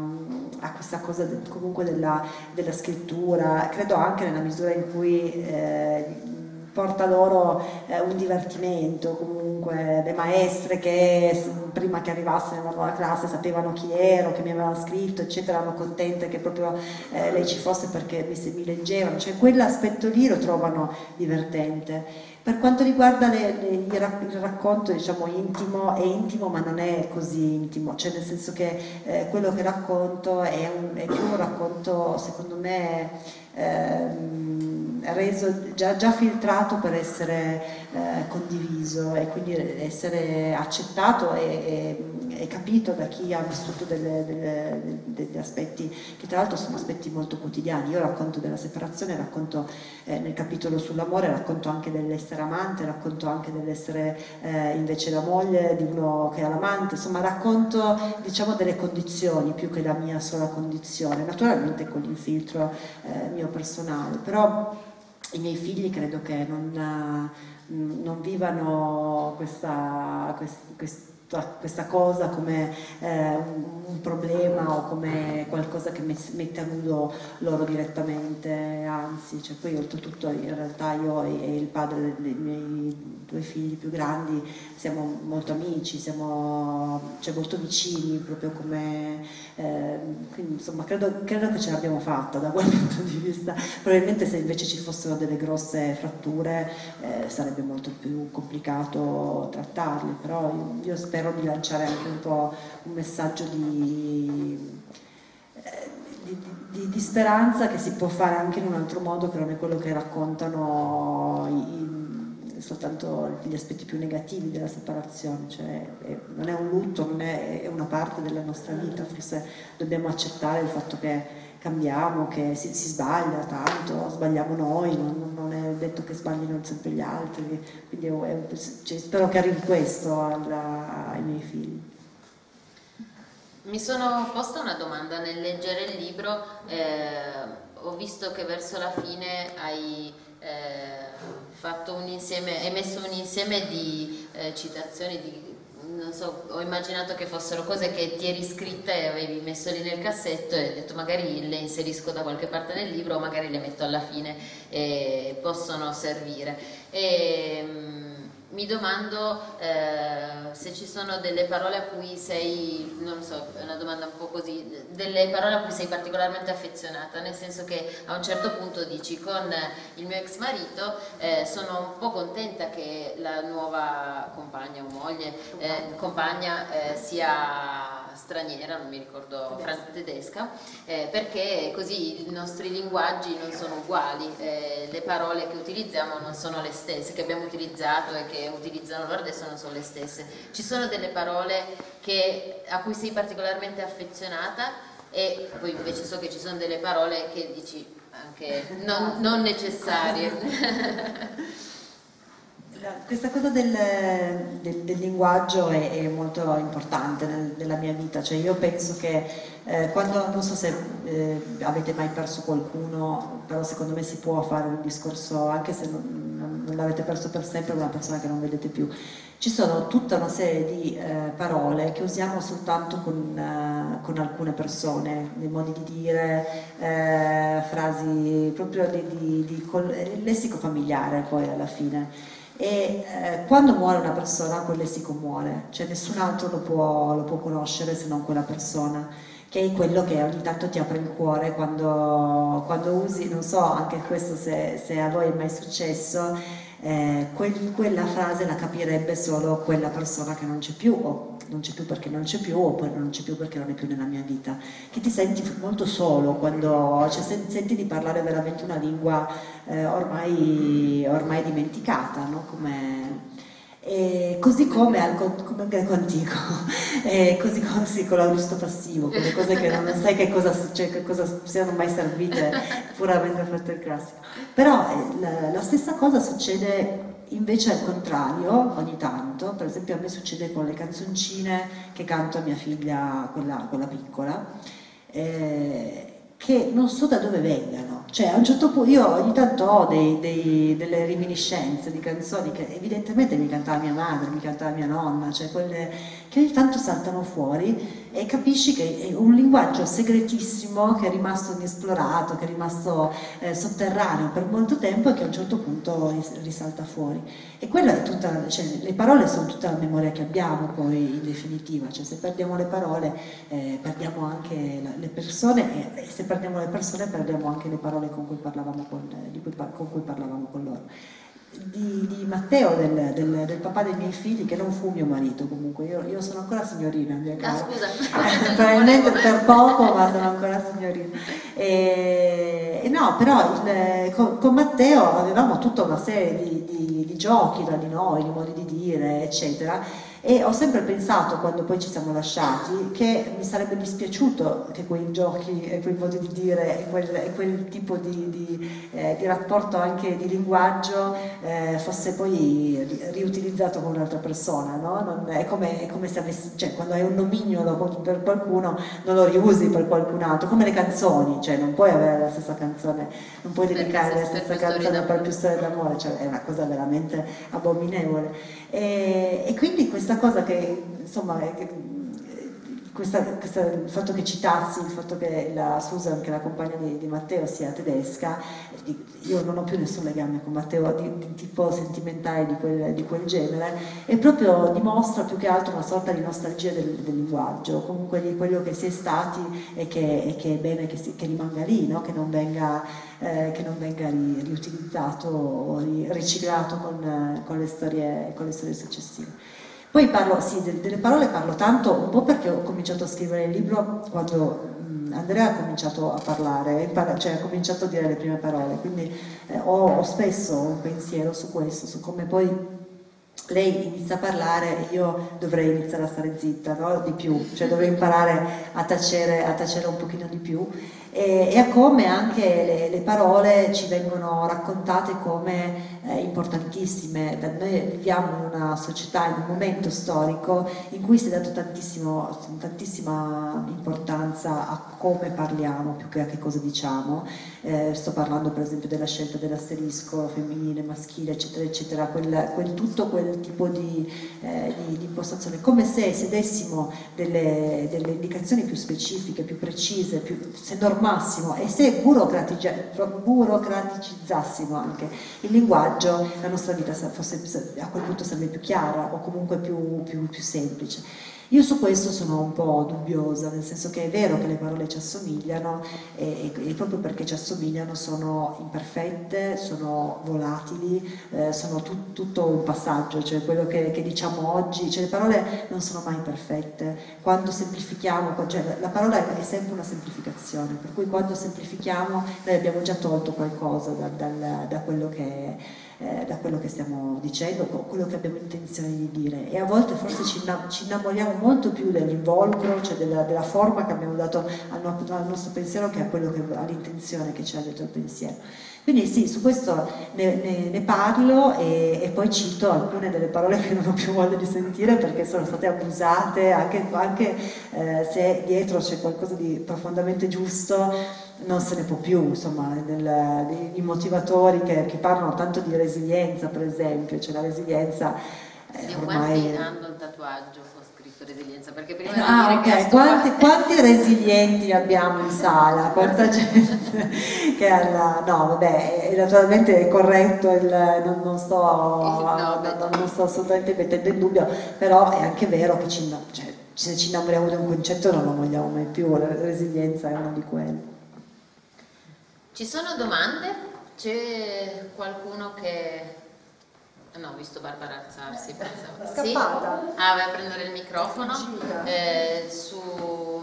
a questa cosa de, comunque della, della, scrittura, credo anche nella misura in cui eh, porta loro eh, un divertimento, comunque le maestre che prima che arrivasse nella nuova classe sapevano chi ero, che mi avevano scritto, eccetera, erano contente che proprio eh, lei ci fosse perché mi, mi leggevano, cioè quell'aspetto lì lo trovano divertente. Per quanto riguarda le, le, il racconto diciamo, intimo, è intimo ma non è così intimo, cioè nel senso che eh, quello che racconto è, un, è, più un racconto secondo me ehm, reso, già, già, filtrato per essere eh, condiviso e quindi essere accettato e, e, e, capito da chi ha vissuto delle, delle, degli aspetti che tra l'altro sono aspetti molto quotidiani. Io racconto della separazione, racconto eh, nel capitolo sull'amore, racconto anche dell'essere amante, racconto anche dell'essere eh, invece la moglie di uno che ha l'amante, insomma racconto diciamo delle condizioni più che la mia sola condizione, naturalmente con l'infiltro eh, mio personale, però i miei figli credo che non, non vivano questa, quest, quest, questa cosa come eh, un problema o come qualcosa che mette a nudo loro direttamente, anzi, cioè poi oltretutto in realtà io e il padre dei miei due figli più grandi siamo molto amici, siamo cioè, molto vicini, proprio come... Eh, quindi insomma credo, credo, che ce l'abbiamo fatta da quel punto di vista. Probabilmente se invece ci fossero delle grosse fratture eh, sarebbe molto più complicato trattarle, però io, io spero di lanciare anche un po' un messaggio di, eh, di, di, di, speranza che si può fare anche in un altro modo che non è quello che raccontano i, soltanto gli aspetti più negativi della separazione, cioè è, non è un lutto, non è, è una parte della nostra vita, forse dobbiamo accettare il fatto che cambiamo, che si, si, sbaglia tanto, sbagliamo noi, non, non, è detto che sbaglino sempre gli altri, quindi è, cioè, spero che arrivi questo alla, ai miei figli. Mi sono posta una domanda nel leggere il libro, eh, ho visto che verso la fine hai eh, fatto un insieme, hai messo un insieme di eh, citazioni di non so, ho immaginato che fossero cose che ti eri scritte e avevi messo lì nel cassetto e ho detto magari le inserisco da qualche parte nel libro o magari le metto alla fine e possono servire. E, mi domando eh, se ci sono delle parole a cui sei, non lo so, è una domanda un po' così, delle parole a cui sei particolarmente affezionata, nel senso che a un certo punto dici con il mio ex marito eh, sono un po' contenta che la nuova compagna o moglie, eh, compagna eh, sia straniera, non mi ricordo, tedesca, tedesca eh, perché così i nostri linguaggi non sono uguali, eh, le parole che utilizziamo non sono le stesse, che abbiamo utilizzato e che utilizzano loro adesso non sono le stesse. Ci sono delle parole che, a cui sei particolarmente affezionata e poi invece so che ci sono delle parole che dici anche non, non necessarie. Questa cosa del, del, del linguaggio è, è, molto importante nel, nella mia vita, cioè io penso che eh, quando, non so se eh, avete mai perso qualcuno, però secondo me si può fare un discorso, anche se non, non, l'avete perso per sempre, una persona che non vedete più. Ci sono tutta una serie di eh, parole che usiamo soltanto con, uh, con, alcune persone, nei modi di dire, eh, frasi proprio di, di, di, di lessico familiare poi alla fine e eh, quando muore una persona quel lessico muore, cioè nessun altro lo può, lo può, conoscere se non quella persona, che è quello che ogni tanto ti apre il cuore quando, quando usi, non so anche questo se, se a voi è mai successo, eh, quel, quella frase la capirebbe solo quella persona che non c'è più, o non c'è più perché non c'è più, oppure non c'è più perché non è più nella mia vita. Che ti senti molto solo quando cioè, senti di parlare veramente una lingua eh, ormai, ormai, dimenticata, no? come, e così come al come greco antico, e così così con l'augusto passivo, quelle cose che non sai che cosa, cioè, che cosa siano mai servite puramente fatto il classico. Però eh, la, la, stessa cosa succede invece al contrario ogni tanto, per esempio a me succede con le canzoncine che canto a mia figlia, quella, quella piccola, eh, che non so da dove vengano. Cioè a un certo punto io ogni tanto ho dei, dei, delle reminiscenze di canzoni che evidentemente mi cantava mia madre, mi cantava mia nonna, cioè quelle che ogni tanto saltano fuori e capisci che è un linguaggio segretissimo che è rimasto inesplorato, che è rimasto eh, sotterraneo per molto tempo e che a un certo punto risalta fuori. E quella è tutta, cioè, le parole sono tutta la memoria che abbiamo poi in definitiva, cioè se perdiamo le parole eh, perdiamo anche le persone e, e se perdiamo le persone perdiamo anche le parole con cui parlavamo con, cui, con, cui parlavamo con loro. Di, di Matteo, del, del, del, papà dei miei figli, che non fu mio marito comunque, io, io sono ancora signorina, mia cara. Ah, scusa. probabilmente per poco, ma sono ancora signorina. E, e no, però il, con, con, Matteo avevamo tutta una serie di, di, di giochi tra di noi, di modi di dire, eccetera e ho sempre pensato, quando poi ci siamo lasciati, che mi sarebbe dispiaciuto che quei giochi e quei modi di dire e quel, e quel tipo di, di, eh, di, rapporto anche di linguaggio eh, fosse poi riutilizzato con un'altra persona. No? Non, è, come, è, come, se avessi, cioè, quando hai un nomignolo per qualcuno non lo riusi per qualcun altro, come le canzoni, cioè non puoi avere la stessa canzone, non puoi dedicare la stessa canzone per più storie d'amore, cioè è una cosa veramente abominevole. E, e quindi questa cosa che, insomma, che, questa, questa, il fatto che citassi, il fatto che la Susan, che è la compagna di, di, Matteo, sia tedesca, io non ho più nessun legame con Matteo di, di tipo sentimentale di quel, di quel, genere, e proprio dimostra più che altro una sorta di nostalgia del, del linguaggio, comunque di quello che si è stati e che, e che è bene che, si, che rimanga lì, no? che non venga, eh, che non venga ri, riutilizzato o ri, riciclato con, con, le storie, con le storie successive. Poi parlo, sì, delle parole parlo tanto, un po' perché ho cominciato a scrivere il libro quando Andrea ha cominciato a parlare, cioè ha cominciato a dire le prime parole, quindi eh, ho, ho, spesso un pensiero su questo, su come poi lei inizia a parlare e io dovrei iniziare a stare zitta, no? di più, cioè dovrei imparare a tacere, a tacere un pochino di più e, e a come anche le, le, parole ci vengono raccontate come eh, importantissime. Noi viviamo in una società, in un momento storico in cui si è dato tantissima importanza a come parliamo più che a che cosa diciamo. Eh, sto parlando per esempio della scelta dell'asterisco femminile, maschile, eccetera, eccetera, quel, quel, tutto quel tipo di, eh, di, di, impostazione, come se se dessimo delle, delle indicazioni più specifiche, più precise, più, se trasformassimo e se burocraticizzassimo anche il linguaggio, la nostra vita fosse, a quel punto sarebbe più chiara o comunque più, più, più semplice. Io su questo sono un po' dubbiosa, nel senso che è vero che le parole ci assomigliano e, e proprio perché ci assomigliano sono imperfette, sono volatili, eh, sono tu, tutto un passaggio, cioè quello che, che, diciamo oggi, cioè le parole non sono mai perfette, quando semplifichiamo, cioè la parola è sempre una semplificazione, per cui quando semplifichiamo noi abbiamo già tolto qualcosa da, da, da quello che è eh, da quello che stiamo dicendo, quello che abbiamo intenzione di dire e a volte forse ci, innamoriamo molto più dell'involucro, cioè della, della, forma che abbiamo dato al, al, nostro pensiero che, che all'intenzione che ci ha detto il pensiero. Quindi sì, su questo ne, ne, ne parlo e, e, poi cito alcune delle parole che non ho più voglia di sentire perché sono state abusate, anche, anche eh, se dietro c'è qualcosa di profondamente giusto, non se ne può più, insomma, del, i motivatori che, che, parlano tanto di resilienza, per esempio, cioè la resilienza eh, ormai... Quanti hanno un tatuaggio? resilienza, perché prima di ah, okay. quanti, fa... quanti, resilienti abbiamo in sala? Quanta gente che alla... No, vabbè, naturalmente è corretto, il... non, non, sto, no, non, non, sto assolutamente mettendo in dubbio, però è anche vero che ci, cioè, se ci innamoriamo di un concetto non lo vogliamo mai più, la resilienza è uno di quelli. Ci sono domande? C'è qualcuno che No, ho visto Barbara alzarsi. Pensavo. Scappata. Sì? Ah, vai a prendere il microfono. Eh, su...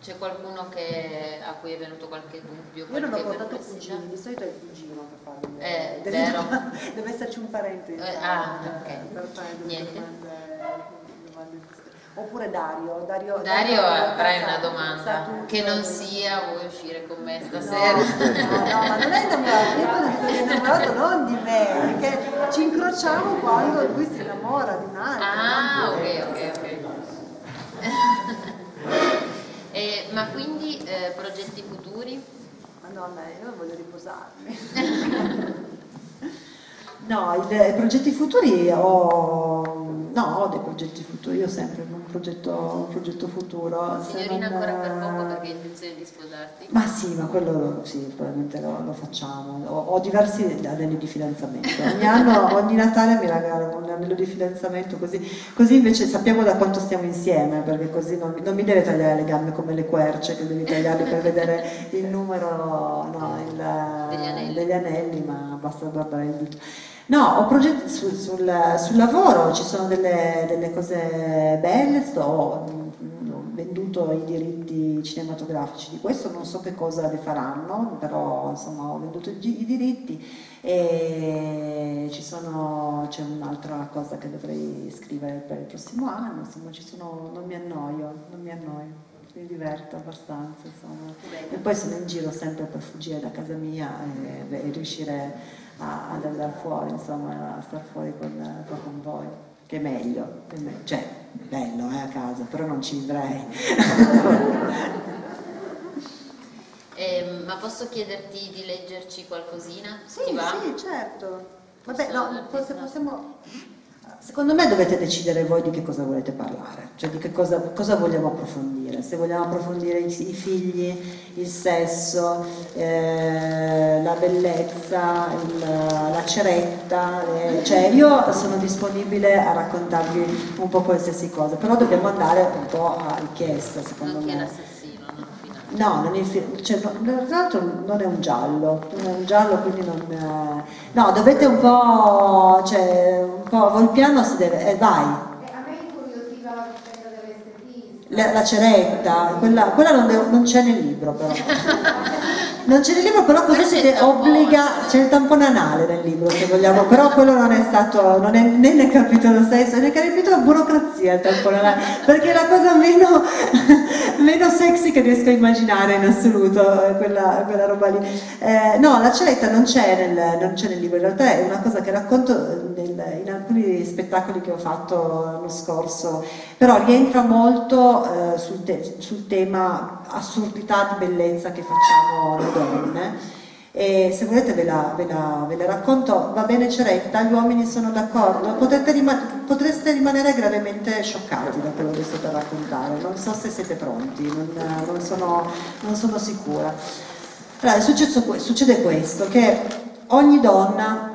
C'è qualcuno che... a cui è venuto qualche dubbio? Io non ho portato cugini, di solito è il cugino che fa le... Eh, deve, vero. deve esserci un parente. Eh, ah, ok. Per fare Niente. Domande, domande Oppure Dario. Dario, Dario, Dario avrai una domanda che non sia vuoi uscire con me stasera? No, no, no ma non è innamorato, io quando dico che è innamorato non di me, perché ci incrociamo quando lui si innamora di un altro. Ah, ok, ok, ok. eh, ma quindi eh, progetti futuri? Madonna, io voglio riposarmi. no, i progetti futuri ho No, ho dei progetti futuri, io sempre un progetto, un progetto futuro. Signorina non... ancora per poco perché hai intenzione di sposarti? Ma sì, ma quello sì, probabilmente lo, lo facciamo. Ho, ho, diversi anelli di fidanzamento. Ogni anno, ogni Natale mi regalano un anello di fidanzamento, così, così, invece sappiamo da quanto stiamo insieme, perché così non, non, mi deve tagliare le gambe come le querce, che devi tagliarle per vedere il numero no, il, degli, anelli. degli, anelli. ma basta guardare il dito. No, ho progetti sul, sul, sul lavoro, ci sono delle, delle cose belle, sto, ho venduto i diritti cinematografici di questo, non so che cosa ne faranno, però insomma ho venduto i, i diritti e sono, c'è un'altra cosa che dovrei scrivere per il prossimo anno, insomma sono, non mi annoio, non mi annoio mi diverto abbastanza insomma. e poi sono in giro sempre per fuggire da casa mia e, e riuscire a, ad andare fuori, insomma, a star fuori con, con voi, che è meglio, che è meglio. cioè bello eh, a casa, però non ci vivrei. eh, ma posso chiederti di leggerci qualcosina? Sì, sì, certo. Vabbè, no, possiamo Secondo me dovete decidere voi di che cosa volete parlare, cioè di che cosa, cosa vogliamo approfondire, se vogliamo approfondire i, i figli, il sesso, eh, la bellezza, il, la ceretta, eh, cioè io sono disponibile a raccontarvi un po' qualsiasi cosa, però dobbiamo andare un po' a richiesta secondo non me. No, non è, cioè, no, tra l'altro non è un giallo, non è un giallo quindi non... Eh, no, dovete un po', cioè, un po', Volpiano si deve... Eh, vai. Eh, a me incuriosiva la vicenda dell'estetismo. La, la ceretta, quella, quella non, devo, non c'è nel libro però. Non c'è nel libro, però così si obbliga, c'è il tampone anale nel libro se vogliamo, però quello non è stato, non è né nel capitolo 6, è nel capitolo burocrazia il tampone anale, perché è la cosa meno, meno sexy che riesco a immaginare in assoluto, eh, quella, quella roba lì. Eh, no, la celetta non c'è, nel, non c'è, nel, libro, in realtà è una cosa che racconto nel, in alcuni spettacoli che ho fatto l'anno scorso, però rientra molto eh, sul, te, sul tema assurdità di bellezza che facciamo donne E se volete ve la, ve, la, ve la, racconto, va bene Ceretta, gli uomini sono d'accordo, rima, potreste rimanere gravemente scioccati da quello che sto per raccontare, non so se siete pronti, non, non, sono, non sono, sicura. Allora, succede questo, che ogni donna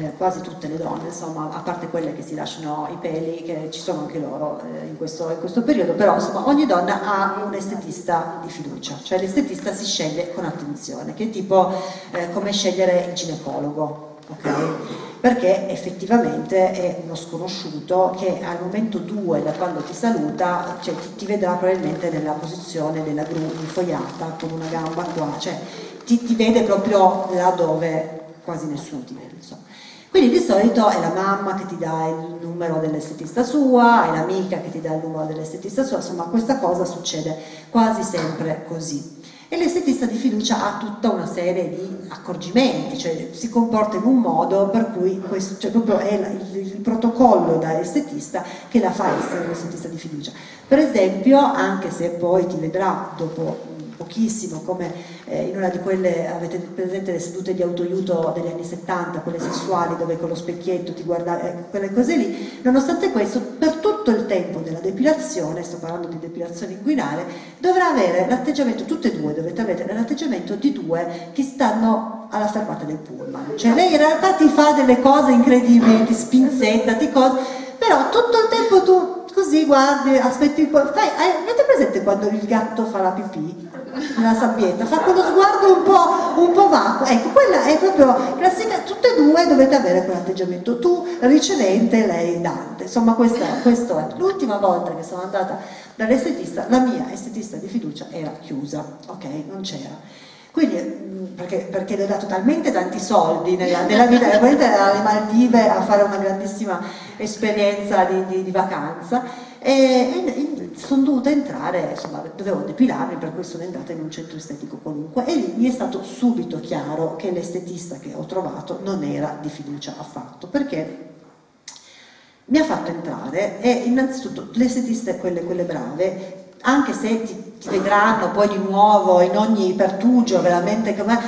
eh, quasi tutte le donne, insomma, a parte quelle che si lasciano i peli, che ci sono anche loro eh, in, questo, in, questo, periodo, però insomma ogni donna ha un estetista di fiducia, cioè l'estetista si sceglie con attenzione, che è tipo eh, come scegliere il ginecologo, ok? Perché effettivamente è uno sconosciuto che al momento 2, da quando ti saluta, cioè, ti, ti, vedrà probabilmente nella posizione della gru infoiata, con una gamba qua, cioè ti, ti vede proprio là dove quasi nessuno ti vede. Insomma. Quindi di solito è la mamma che ti dà il numero dell'estetista sua, è l'amica che ti dà il numero dell'estetista sua, insomma questa cosa succede quasi sempre così. E l'estetista di fiducia ha tutta una serie di accorgimenti, cioè si comporta in un modo per cui questo, cioè proprio è il, il, protocollo da estetista che la fa essere l'estetista di fiducia. Per esempio, anche se poi ti vedrà dopo pochissimo, come eh, in una di quelle, avete presente le sedute di autoiuto degli anni 70, quelle sessuali dove con lo specchietto ti guardavi, eh, quelle cose lì, nonostante questo, per tutto il tempo della depilazione, sto parlando di depilazione inguinale, dovrà avere l'atteggiamento, tutte e due dovete avere l'atteggiamento di due che stanno alla fermata del pullman, cioè lei in realtà ti fa delle cose incredibili, ti spinzetta, ti cose, però tutto il tempo tu così guardi, aspetti. Fai, avete presente quando il gatto fa la pipì? Nella sabbietta, fa quello sguardo un po', un po' vacuo. Ecco, quella è proprio classica, tutte e due dovete avere quell'atteggiamento, tu ricevente, lei dante. Insomma, questa, questo è. L'ultima volta che sono andata dall'estetista, la mia estetista di fiducia era chiusa, ok? Non c'era. Quindi, mm, perché, perché le ho dato talmente tanti soldi nella, nella vita, veramente alle Maldive a fare una grandissima esperienza di, di, di vacanza, e, e, sono dovuta entrare, insomma, dovevo depilarmi, per cui sono entrata in un centro estetico qualunque. E lì mi è stato subito chiaro che l'estetista che ho trovato non era di fiducia affatto, perché mi ha fatto entrare. E innanzitutto le estetiste, quelle, quelle brave, anche se ti, ti, vedranno poi di nuovo in ogni pertugio veramente come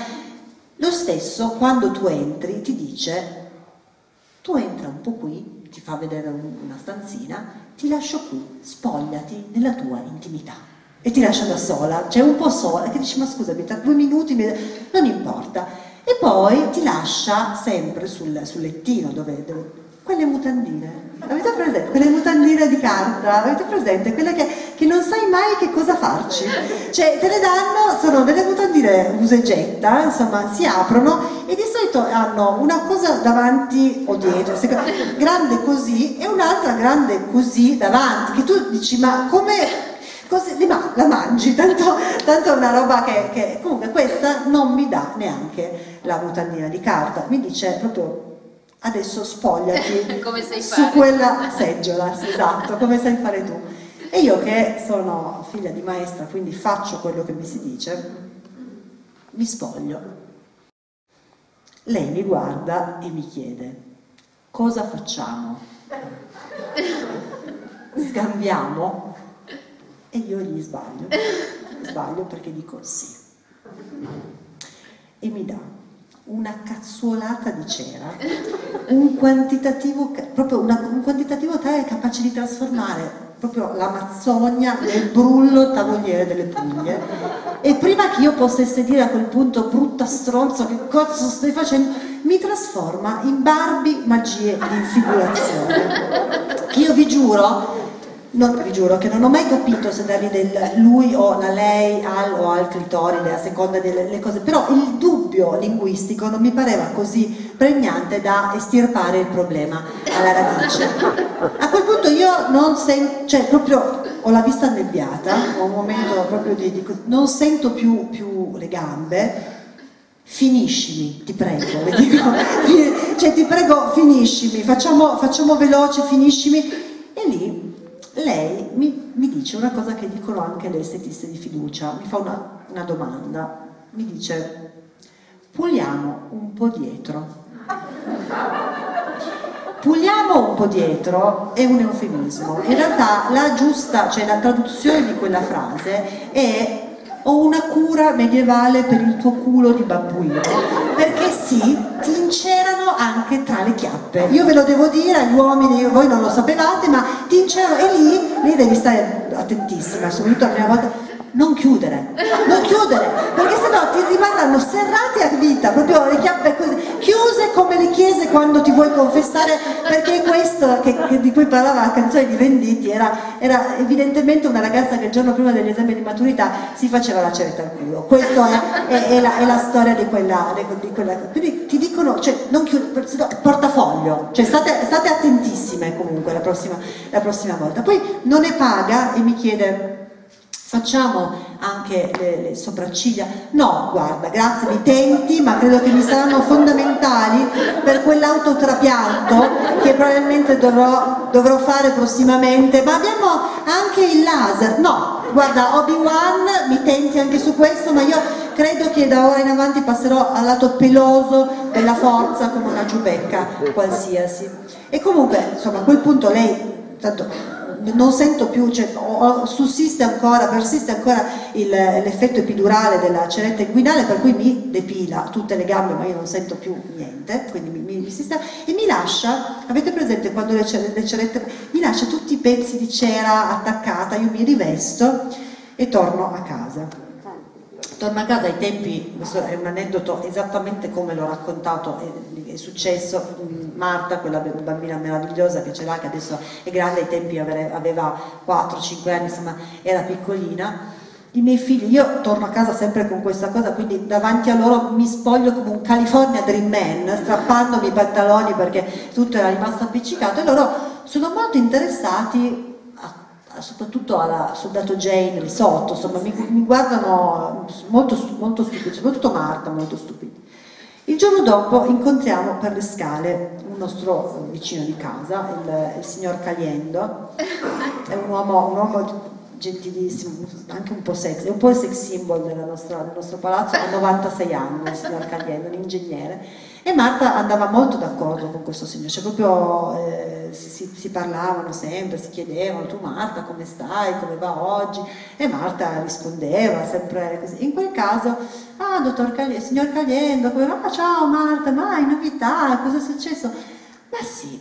lo stesso quando tu entri ti dice tu entra un po' qui ti fa vedere una stanzina ti lascio qui, spogliati nella tua intimità. E ti lascia da sola, cioè un po' sola, che dici ma scusami, tra due minuti non importa. E poi ti lascia sempre sul, sul lettino dove, dove, quelle mutandine. Avete presente? Quelle mutandine di carta, avete presente? Quelle che, che, non sai mai che cosa farci. Cioè te le danno, sono delle mutandine usa e getta, insomma si aprono e di solito hanno una cosa davanti o dietro, grande così e un'altra grande così davanti, che tu dici ma come Così, la mangi, tanto, tanto è una roba che, che, comunque questa non mi dà neanche la mutandina di carta, mi dice proprio adesso spogliati su quella seggiola, esatto, come sai fare tu. E io che sono figlia di maestra, quindi faccio quello che mi si dice, mi spoglio. Lei mi guarda e mi chiede, cosa facciamo? Scambiamo? E io gli sbaglio, sbaglio perché dico sì. E mi dà una cazzuolata di cera, un quantitativo, proprio una, un quantitativo tale capace di trasformare proprio l'Amazzonia nel brullo tavoliere delle Puglie. E prima che io potesse dire a quel punto brutta stronzo che cazzo stai facendo mi trasforma in Barbie magie di infigurazione che io vi giuro non, vi giuro che non ho mai capito se dargli del lui o la lei al o al clitoride a seconda delle cose, però il dubbio linguistico non mi pareva così pregnante da estirpare il problema alla radice. A quel punto io non sento, cioè proprio ho la vista annebbiata, ho un momento proprio di, di non sento più, più le gambe, finiscimi, ti prego, le dico, cioè ti prego finiscimi, facciamo, facciamo veloce, finiscimi lei mi, mi, dice una cosa che dicono anche le estetiste di fiducia, mi fa una, una domanda, mi dice puliamo un po' dietro. Puliamo un po' dietro è un eufemismo, in realtà la giusta, cioè la traduzione di quella frase è ho una cura medievale per il tuo culo di babbuino, sì, ti incerano anche tra le chiappe. Io ve lo devo dire agli uomini, voi non lo sapevate, ma ti incerano e lì, lì devi stare attentissima, soprattutto la prima volta non chiudere, non chiudere, perché sennò ti rimarranno serrati a vita, proprio le chiappe così, chiuse come le chiese quando ti vuoi confessare, perché questo che, che di cui parlava la canzone di Venditti era, era, evidentemente una ragazza che il giorno prima degli esami di maturità si faceva la ceretta al culo. Questa è, è, è, la, è, la, storia di quella, di quella, Quindi ti dicono, cioè, non chiudere, portafoglio, cioè state, state attentissime comunque la prossima, la prossima volta. Poi non ne paga e mi chiede Facciamo anche le, le, sopracciglia? No, guarda, grazie, mi tenti, ma credo che mi saranno fondamentali per quell'autotrapianto che probabilmente dovrò, dovrò fare prossimamente. Ma abbiamo anche il laser? No, guarda, Obi-Wan mi tenti anche su questo, ma io credo che da ora in avanti passerò al lato peloso della forza come una giubecca qualsiasi. E comunque, insomma, a quel punto lei, tanto non sento più, cioè, sussiste ancora, persiste ancora l'effetto epidurale della ceretta inguinale per cui mi depila tutte le gambe ma io non sento più niente, quindi mi, mi, mi sistema e mi lascia, avete presente quando le, le cerette, mi lascia tutti i pezzi di cera attaccata, io mi rivesto e torno a casa. Torno a casa ai tempi, questo è un aneddoto esattamente come l'ho raccontato, è, è successo, Marta, quella bambina meravigliosa che ce l'ha, che adesso è grande, ai tempi aveva 4-5 anni, insomma era piccolina, i miei figli, io torno a casa sempre con questa cosa, quindi davanti a loro mi spoglio come un California Dream Man, strappandomi i pantaloni perché tutto era rimasto appiccicato e loro sono molto interessati soprattutto alla soldato Jane lì sotto, insomma mi, mi guardano molto, molto stupidi, soprattutto Marta molto stupidi. Il giorno dopo incontriamo per le scale un nostro vicino di casa, il, il signor Caliendo, è un uomo, un uomo, gentilissimo, anche un po' sexy, è un po' il sex symbol nostra, del nostro palazzo, ha 96 anni il signor Caliendo, un ingegnere e Marta andava molto d'accordo con questo signore, cioè proprio eh, si, si, parlavano sempre, si chiedevano tu Marta come stai, come va oggi? E Marta rispondeva sempre così. In quel caso, ah dottor Caliendo, signor Caliendo, come va? Ciao Marta, mai novità, cosa è successo? Ma sì,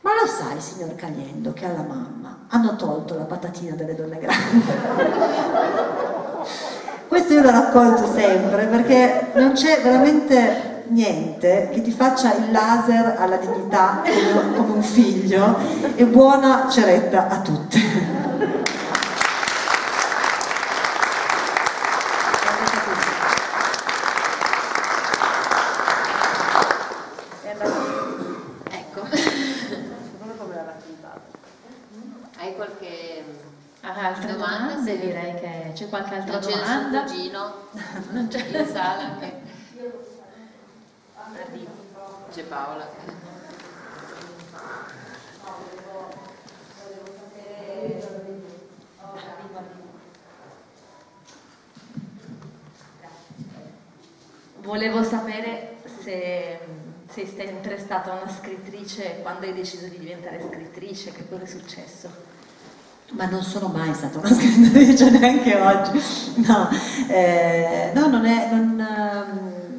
ma lo sai signor Caliendo che alla mamma hanno tolto la patatina delle donne grandi? Questo io lo racconto sempre perché non c'è veramente niente che ti faccia il laser alla dignità come, un figlio e buona ceretta a tutte. Ecco. Hai qualche altra domanda? domanda? Direi che c'è qualche altra non domanda. C'è il cugino non c'è in sala che c'è Paola. Volevo sapere se sei sempre stata una scrittrice quando hai deciso di diventare scrittrice, che cosa è successo? Ma non sono mai stata una scrittrice neanche oggi. No, eh, no non è. Non, um,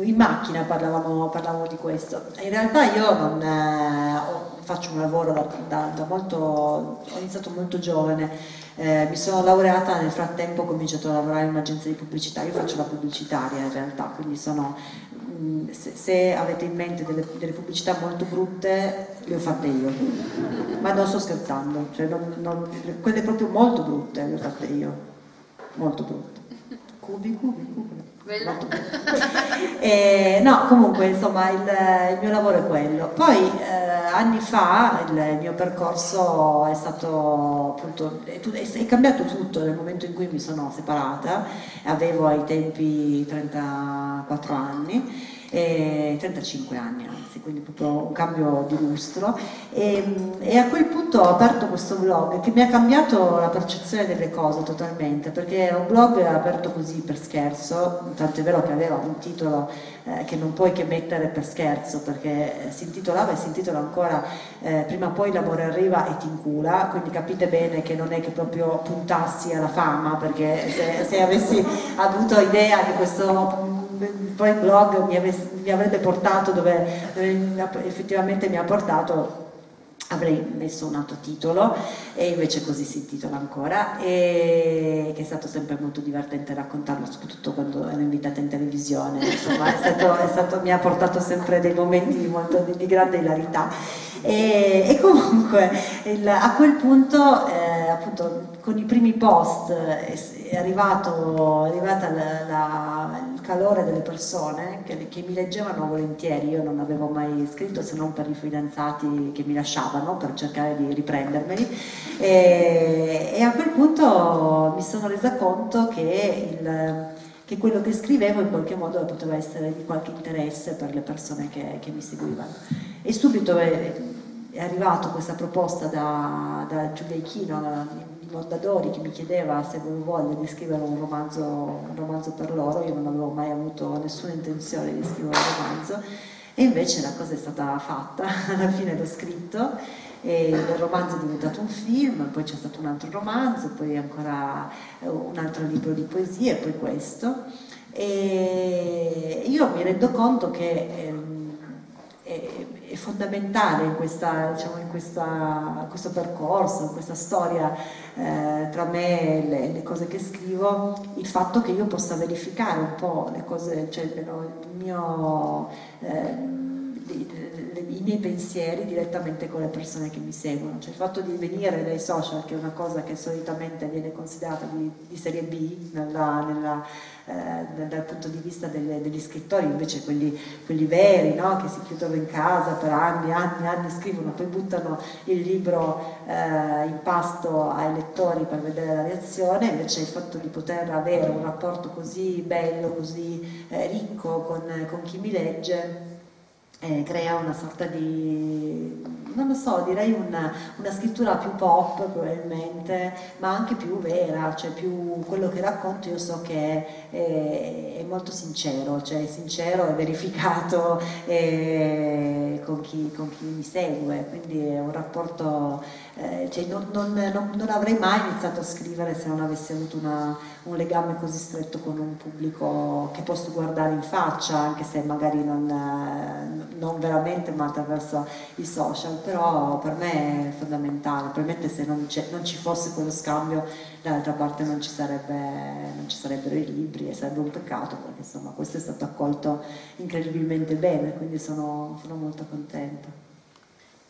in macchina parlavamo, parlavamo, di questo. In realtà io non, eh, faccio un lavoro da, da, da, molto, ho iniziato molto giovane, eh, mi sono laureata, nel frattempo ho cominciato a lavorare in un'agenzia di pubblicità, io faccio la pubblicitaria in realtà, quindi sono, mh, mm, se, se, avete in mente delle, delle, pubblicità molto brutte, le ho fatte io, ma non sto scherzando, cioè non, non, quelle proprio molto brutte le ho fatte io, molto brutte. Cubi, cubi, cubi. eh, no, comunque insomma il, il, mio lavoro è quello. Poi eh, anni fa il, mio percorso è stato appunto, è, è, cambiato tutto nel momento in cui mi sono separata, avevo ai tempi 34 anni e 35 anni anzi, quindi proprio un cambio di lustro. E, e, a quel punto ho aperto questo blog che mi ha cambiato la percezione delle cose totalmente, perché un blog aperto così per scherzo, tanto è vero che aveva un titolo eh, che non puoi che mettere per scherzo, perché si intitolava e si intitola ancora eh, Prima o poi l'amore arriva e ti incula, quindi capite bene che non è che proprio puntassi alla fama, perché se, se avessi avuto idea di questo poi il blog mi, avesse, mi avrebbe portato dove, dove effettivamente mi ha portato avrei messo un altro titolo e invece così si intitola ancora e che è stato sempre molto divertente raccontarlo soprattutto quando ero invitata in televisione. Insomma è stato, è stato, mi ha portato sempre dei momenti molto, di, grande ilarità e, e comunque il, a quel punto eh, appunto con i primi post è arrivato, è arrivata la, la, il calore delle persone che, che, mi leggevano volentieri, io non avevo mai scritto se non per i fidanzati che mi lasciavano per cercare di riprendermeli. E, e a quel punto mi sono resa conto che, il, che, quello che scrivevo in qualche modo poteva essere di qualche interesse per le persone che, che mi seguivano. E subito è, è arrivata questa proposta da, da Giulia Ichino di Mondadori che mi chiedeva se avevo voglia di scrivere un romanzo, un romanzo per loro, io non avevo mai avuto nessuna intenzione di scrivere un romanzo. E invece la cosa è stata fatta, alla fine l'ho scritto. E il romanzo è diventato un film, poi c'è stato un altro romanzo, poi ancora un altro libro di poesie e poi questo. E io mi rendo conto che è, è fondamentale in, questa, diciamo, in questa, questo percorso, in questa storia eh, tra me e le, le, cose che scrivo, il fatto che io possa verificare un po' le cose, cioè il mio... Eh, miei pensieri direttamente con le persone che mi seguono, cioè il fatto di venire dai social, che è una cosa che solitamente viene considerata di, di serie B nella, nella eh, dal punto di vista delle, degli scrittori, invece quelli, quelli veri, no? che si chiudono in casa per anni, anni, anni, scrivono, poi buttano il libro eh, in pasto ai lettori per vedere la reazione, invece il fatto di poter avere un rapporto così bello, così eh, ricco con, con chi mi legge, eh, crea una sorta di, non lo so, direi una, una, scrittura più pop probabilmente, ma anche più vera, cioè più quello che racconto io so che è, è molto sincero, cioè è sincero e verificato eh, con, chi, con, chi, mi segue, quindi è un rapporto, eh, cioè non, non, non, non, avrei mai iniziato a scrivere se non avessi avuto una, un legame così stretto con un pubblico che posso guardare in faccia, anche se magari non non veramente ma attraverso i social, però per me è fondamentale, probabilmente se non, non ci fosse quello scambio dall'altra parte non ci, sarebbe, non ci, sarebbero i libri e sarebbe un peccato perché insomma questo è stato accolto incredibilmente bene, quindi sono, sono molto contenta.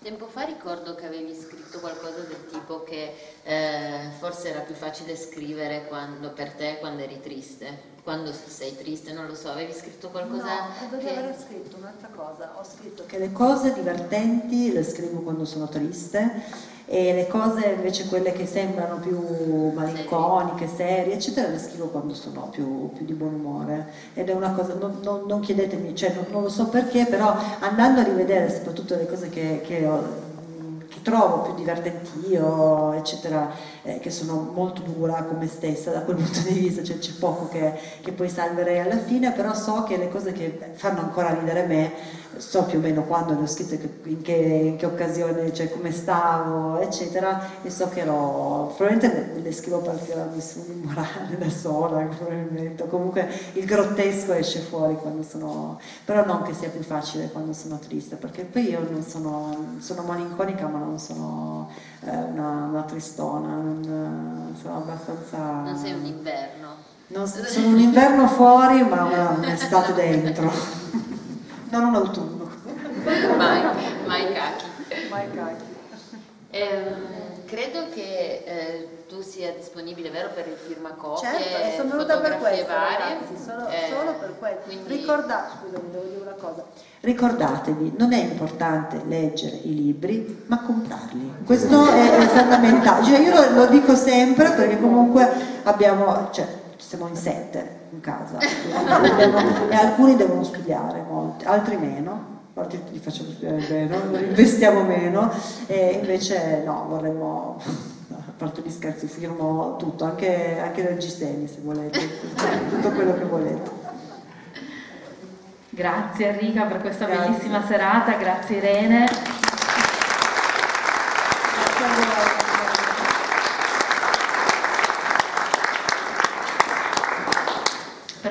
Tempo fa ricordo che avevi scritto qualcosa del tipo che eh, forse era più facile scrivere quando, per te quando eri triste quando sei triste, non lo so, avevi scritto qualcosa? No, credo che... di aver scritto un'altra cosa, ho scritto che le cose divertenti le scrivo quando sono triste e le cose invece quelle che sembrano più malinconiche, serie, eccetera, le scrivo quando sono più, più di buon umore. Ed è una cosa, non, non, non chiedetemi, cioè non, non, lo so perché, però andando a rivedere soprattutto le cose che, che ho trovo più divertenti io, eccetera, eh, che sono molto dura con me stessa da quel punto di vista, cioè c'è poco che, che poi salverei alla fine, però so che le cose che fanno ancora ridere me so più o meno quando le ho scritte, in che, in che occasione, cioè come stavo, eccetera, e so che ero, probabilmente le scrivo perché ero messo un immorale da sola, probabilmente, comunque il grottesco esce fuori quando sono, però non che sia più facile quando sono triste, perché poi io non sono, sono malinconica ma non sono eh, una, una, tristona, non, sono abbastanza... Non sei un inverno. Non, sono un inverno fuori ma un'estate dentro non un autunno. mai, mai cachi. Mai cachi. Eh, credo che eh, tu sia disponibile, vero, per il firmacopie, certo, sono venuta per questo, varie, ragazzi, solo, eh, solo per questo. Quindi... Ricordate, scusami, devo dire una cosa. Ricordatevi, non è importante leggere i libri, ma comprarli. Questo è, fondamentale. Cioè, io lo, dico sempre perché comunque abbiamo... Cioè, siamo in sette in casa e alcuni devono studiare, molti, altri meno, li facciamo studiare meno, li investiamo meno e invece no, vorremmo, a parte gli scherzi, firmo tutto, anche, anche nel Giseni se volete, tutto quello che volete. Grazie Enrica per questa grazie. bellissima serata, grazie Irene.